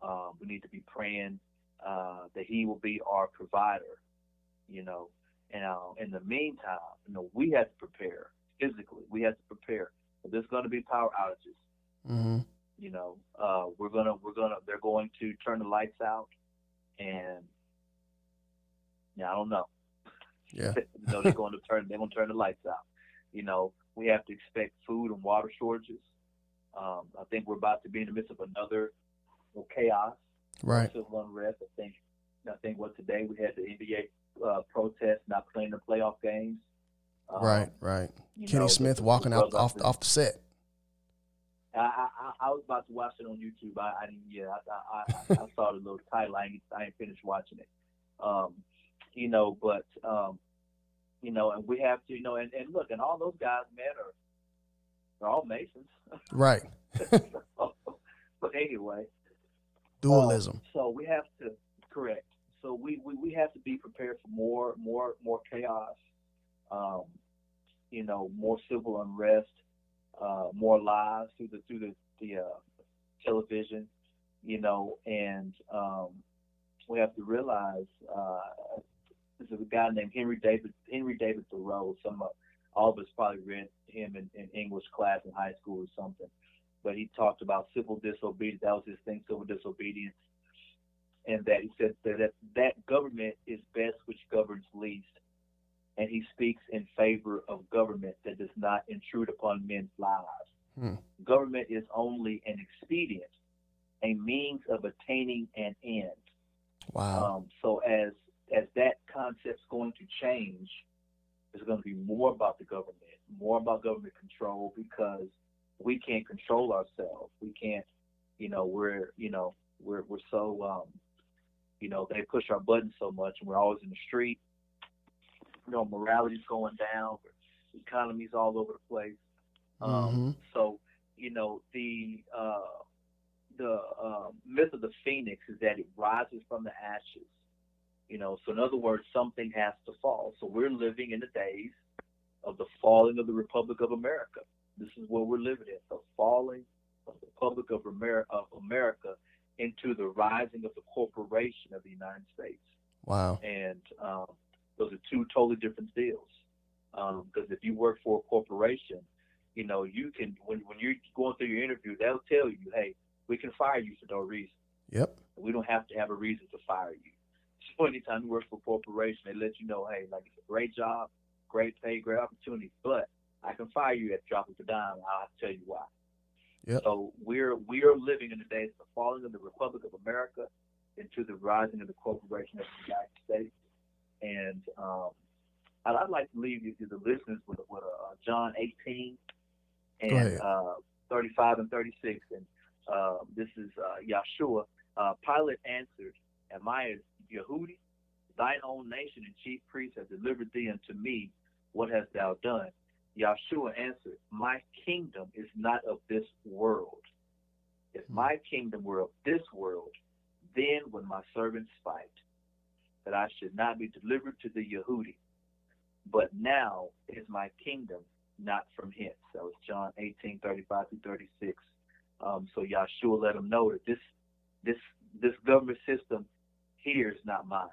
Um, we need to be praying uh, that He will be our provider. You know, and uh, in the meantime, you know, we have to prepare physically. We have to prepare. There's going to be power outages. hmm You know, uh, we're gonna we're gonna they're going to turn the lights out, and yeah, I don't know. Yeah. [LAUGHS] you know, they're going to turn they're going to turn the lights out. You know, we have to expect food and water shortages. Um, I think we're about to be in the midst of another chaos Right. civil unrest. I think I think what today we had the NBA uh, protest not playing the playoff games. Um, Right. Right. Kenny know, Smith walking out off off the set. I, I I was about to watch it on YouTube. I, I didn't. Yeah, I I, I, I [LAUGHS] saw the little title. I ain't, I ain't finished watching it. Um, you know, but um, you know, and we have to, you know, and, and look, and all those guys, man, are they're all Masons. Right. [LAUGHS] [LAUGHS] but anyway, dualism. Um, so we have to correct. So we, we, we have to be prepared for more more more chaos. Um, you know, more civil unrest, uh, more lies through the through the the uh, television. You know, and um, we have to realize uh, this is a guy named Henry David Henry David Thoreau. Some all of us probably read him in, in English class in high school or something. But he talked about civil disobedience. That was his thing, civil disobedience, and that he said that that government is best which governs least. And he speaks in favor of government that does not intrude upon men's lives. Hmm. Government is only an expedient, a means of attaining an end. Wow. Um, so as as that concept's going to change, it's going to be more about the government, more about government control because we can't control ourselves. We can't, you know, we're, you know, we're we're so, um, you know, they push our buttons so much, and we're always in the street. You know, morality's going down, the economy's all over the place. Um, mm-hmm. So, you know, the uh, the uh, myth of the phoenix is that it rises from the ashes you know, so in other words, something has to fall. So we're living in the days of the falling of the Republic of America. This is what we're living in, the falling of the Republic of America, of America into the rising of the corporation of the United States. Wow. And um, those are two totally different deals. Because um, if you work for a corporation, you know, you can, when, when you're going through your interview, they'll tell you, hey, we can fire you for no reason. Yep. We don't have to have a reason to fire you. [LAUGHS] So anytime you work for a corporation, they let you know, hey, like it's a great job, great pay, great opportunity, but I can fire you at the drop of a dime. I'll have to tell you why. Yep. So we're we are living in the days of the falling of the Republic of America into the rising of the corporation of the United States. And um, I'd, I'd, like to leave you to the listeners with, with uh, John 18 and uh, 35 and 36. And uh, this is uh, Yeshua. Uh, Pilate answered, Am I Yehudi, thine own nation and chief priests have delivered thee unto me. What hast thou done? Yeshua answered, My kingdom is not of this world. If hmm. my kingdom were of this world, then would my servants fight, that I should not be delivered to the Yehudi. But now is my kingdom not from hence. That was John 18, 35 through 36. Um, so Yeshua let them know that this this this government system here is not mine.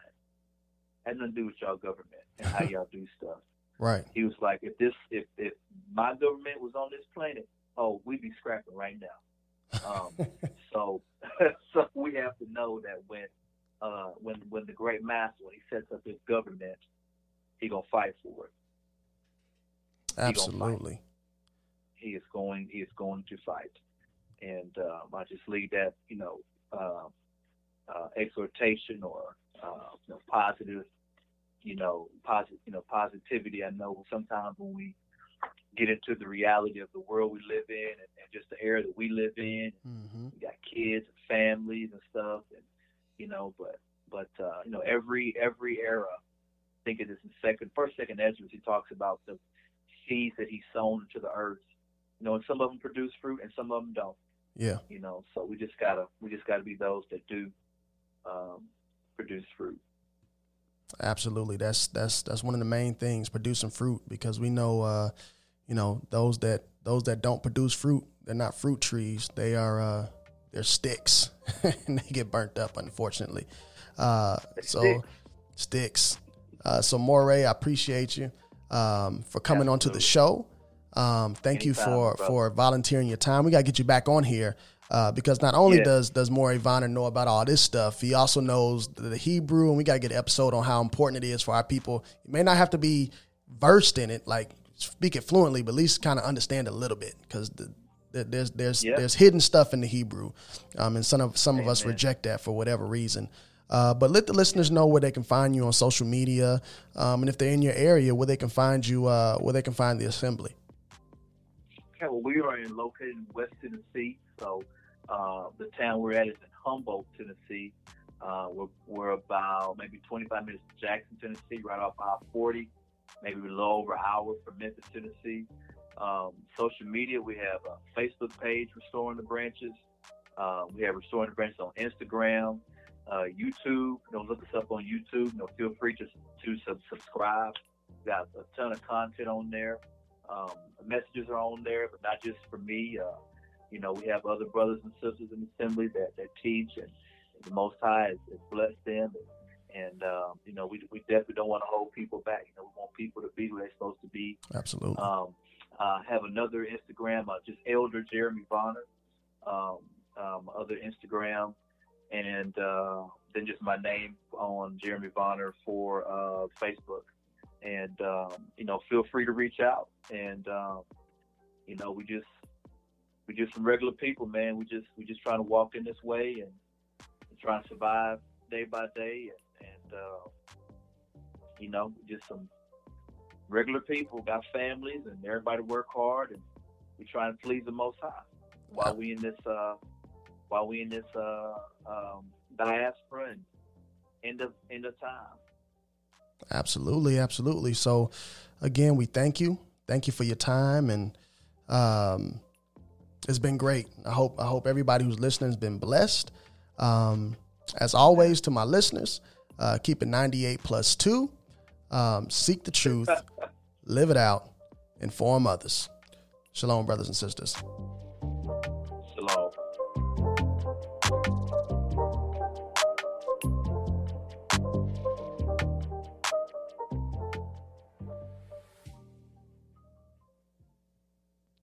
Had nothing to do with y'all government and how [LAUGHS] y'all do stuff. Right. He was like, if this, if if my government was on this planet, oh, we'd be scrapping right now. Um, [LAUGHS] so, [LAUGHS] so we have to know that when, uh, when when the great master when he sets up his government, he gonna fight for it. Absolutely. He, he is going. He is going to fight, and um, I just leave that, you know, uh, uh, exhortation or uh, you know, positive, you know, positive, you know, positivity. I know sometimes when we get into the reality of the world we live in and, and just the era that we live in, mm-hmm. we got kids and families and stuff, and you know, but but uh, you know, every every era. I think it is in second, first, second Ezra. He talks about the seeds that he's sown into the earth. You know, and some of them produce fruit, and some of them don't. Yeah. You know, so we just gotta we just gotta be those that do um, produce fruit. Absolutely, that's that's that's one of the main things producing fruit because we know, uh, you know, those that those that don't produce fruit, they're not fruit trees. They are uh, they're sticks, [LAUGHS] and they get burnt up, unfortunately. Uh, so sticks. sticks. Uh, so Moray, I appreciate you um, for coming Absolutely. onto the show. Um, thank Anytime, you for bro. for volunteering your time. We got to get you back on here uh, because not only yeah. does does Moray Bonner know about all this stuff, he also knows the Hebrew, and we got to get an episode on how important it is for our people. You may not have to be versed in it, like speak it fluently, but at least kind of understand a little bit because the, there's there's yep. there's hidden stuff in the Hebrew, um, and some of some Amen. of us reject that for whatever reason. Uh, but let the listeners know where they can find you on social media, um, and if they're in your area, where they can find you, uh, where they can find the assembly. Okay, well, we are in located in West Tennessee. So uh, the town we're at is in Humboldt, Tennessee. Uh, we're, we're about maybe 25 minutes to Jackson, Tennessee, right off I-40, maybe a little over an hour from Memphis, Tennessee. Um, social media, we have a Facebook page, Restoring the Branches. Uh, we have Restoring the Branches on Instagram, uh, YouTube. You know, look us up on YouTube. You know, feel free to, to sub- subscribe. We got a ton of content on there. Um, messages are on there, but not just for me. Uh, you know, we have other brothers and sisters in the assembly that, that teach, and the Most High has, has blessed them. And, and um, you know, we, we definitely don't want to hold people back. You know, we want people to be who they're supposed to be. Absolutely. Um, I have another Instagram, uh, just Elder Jeremy Bonner, um, um, other Instagram, and uh, then just my name on Jeremy Bonner for uh, Facebook. And um, you know, feel free to reach out. And um, you know, we just we just some regular people, man. We just we just trying to walk in this way and, trying to survive day by day, and, and uh, you know, just some regular people, got families, and everybody work hard, and we try and please the Most High while we in this uh, while we in this uh, um, diaspora and end of end of time. Absolutely, absolutely. So, again, we thank you, thank you for your time, and um, it's been great. I hope I hope everybody who's listening has been blessed. Um, as always, to my listeners, uh, keep it ninety eight plus two. Um, seek the truth, live it out, inform others. Shalom, brothers and sisters.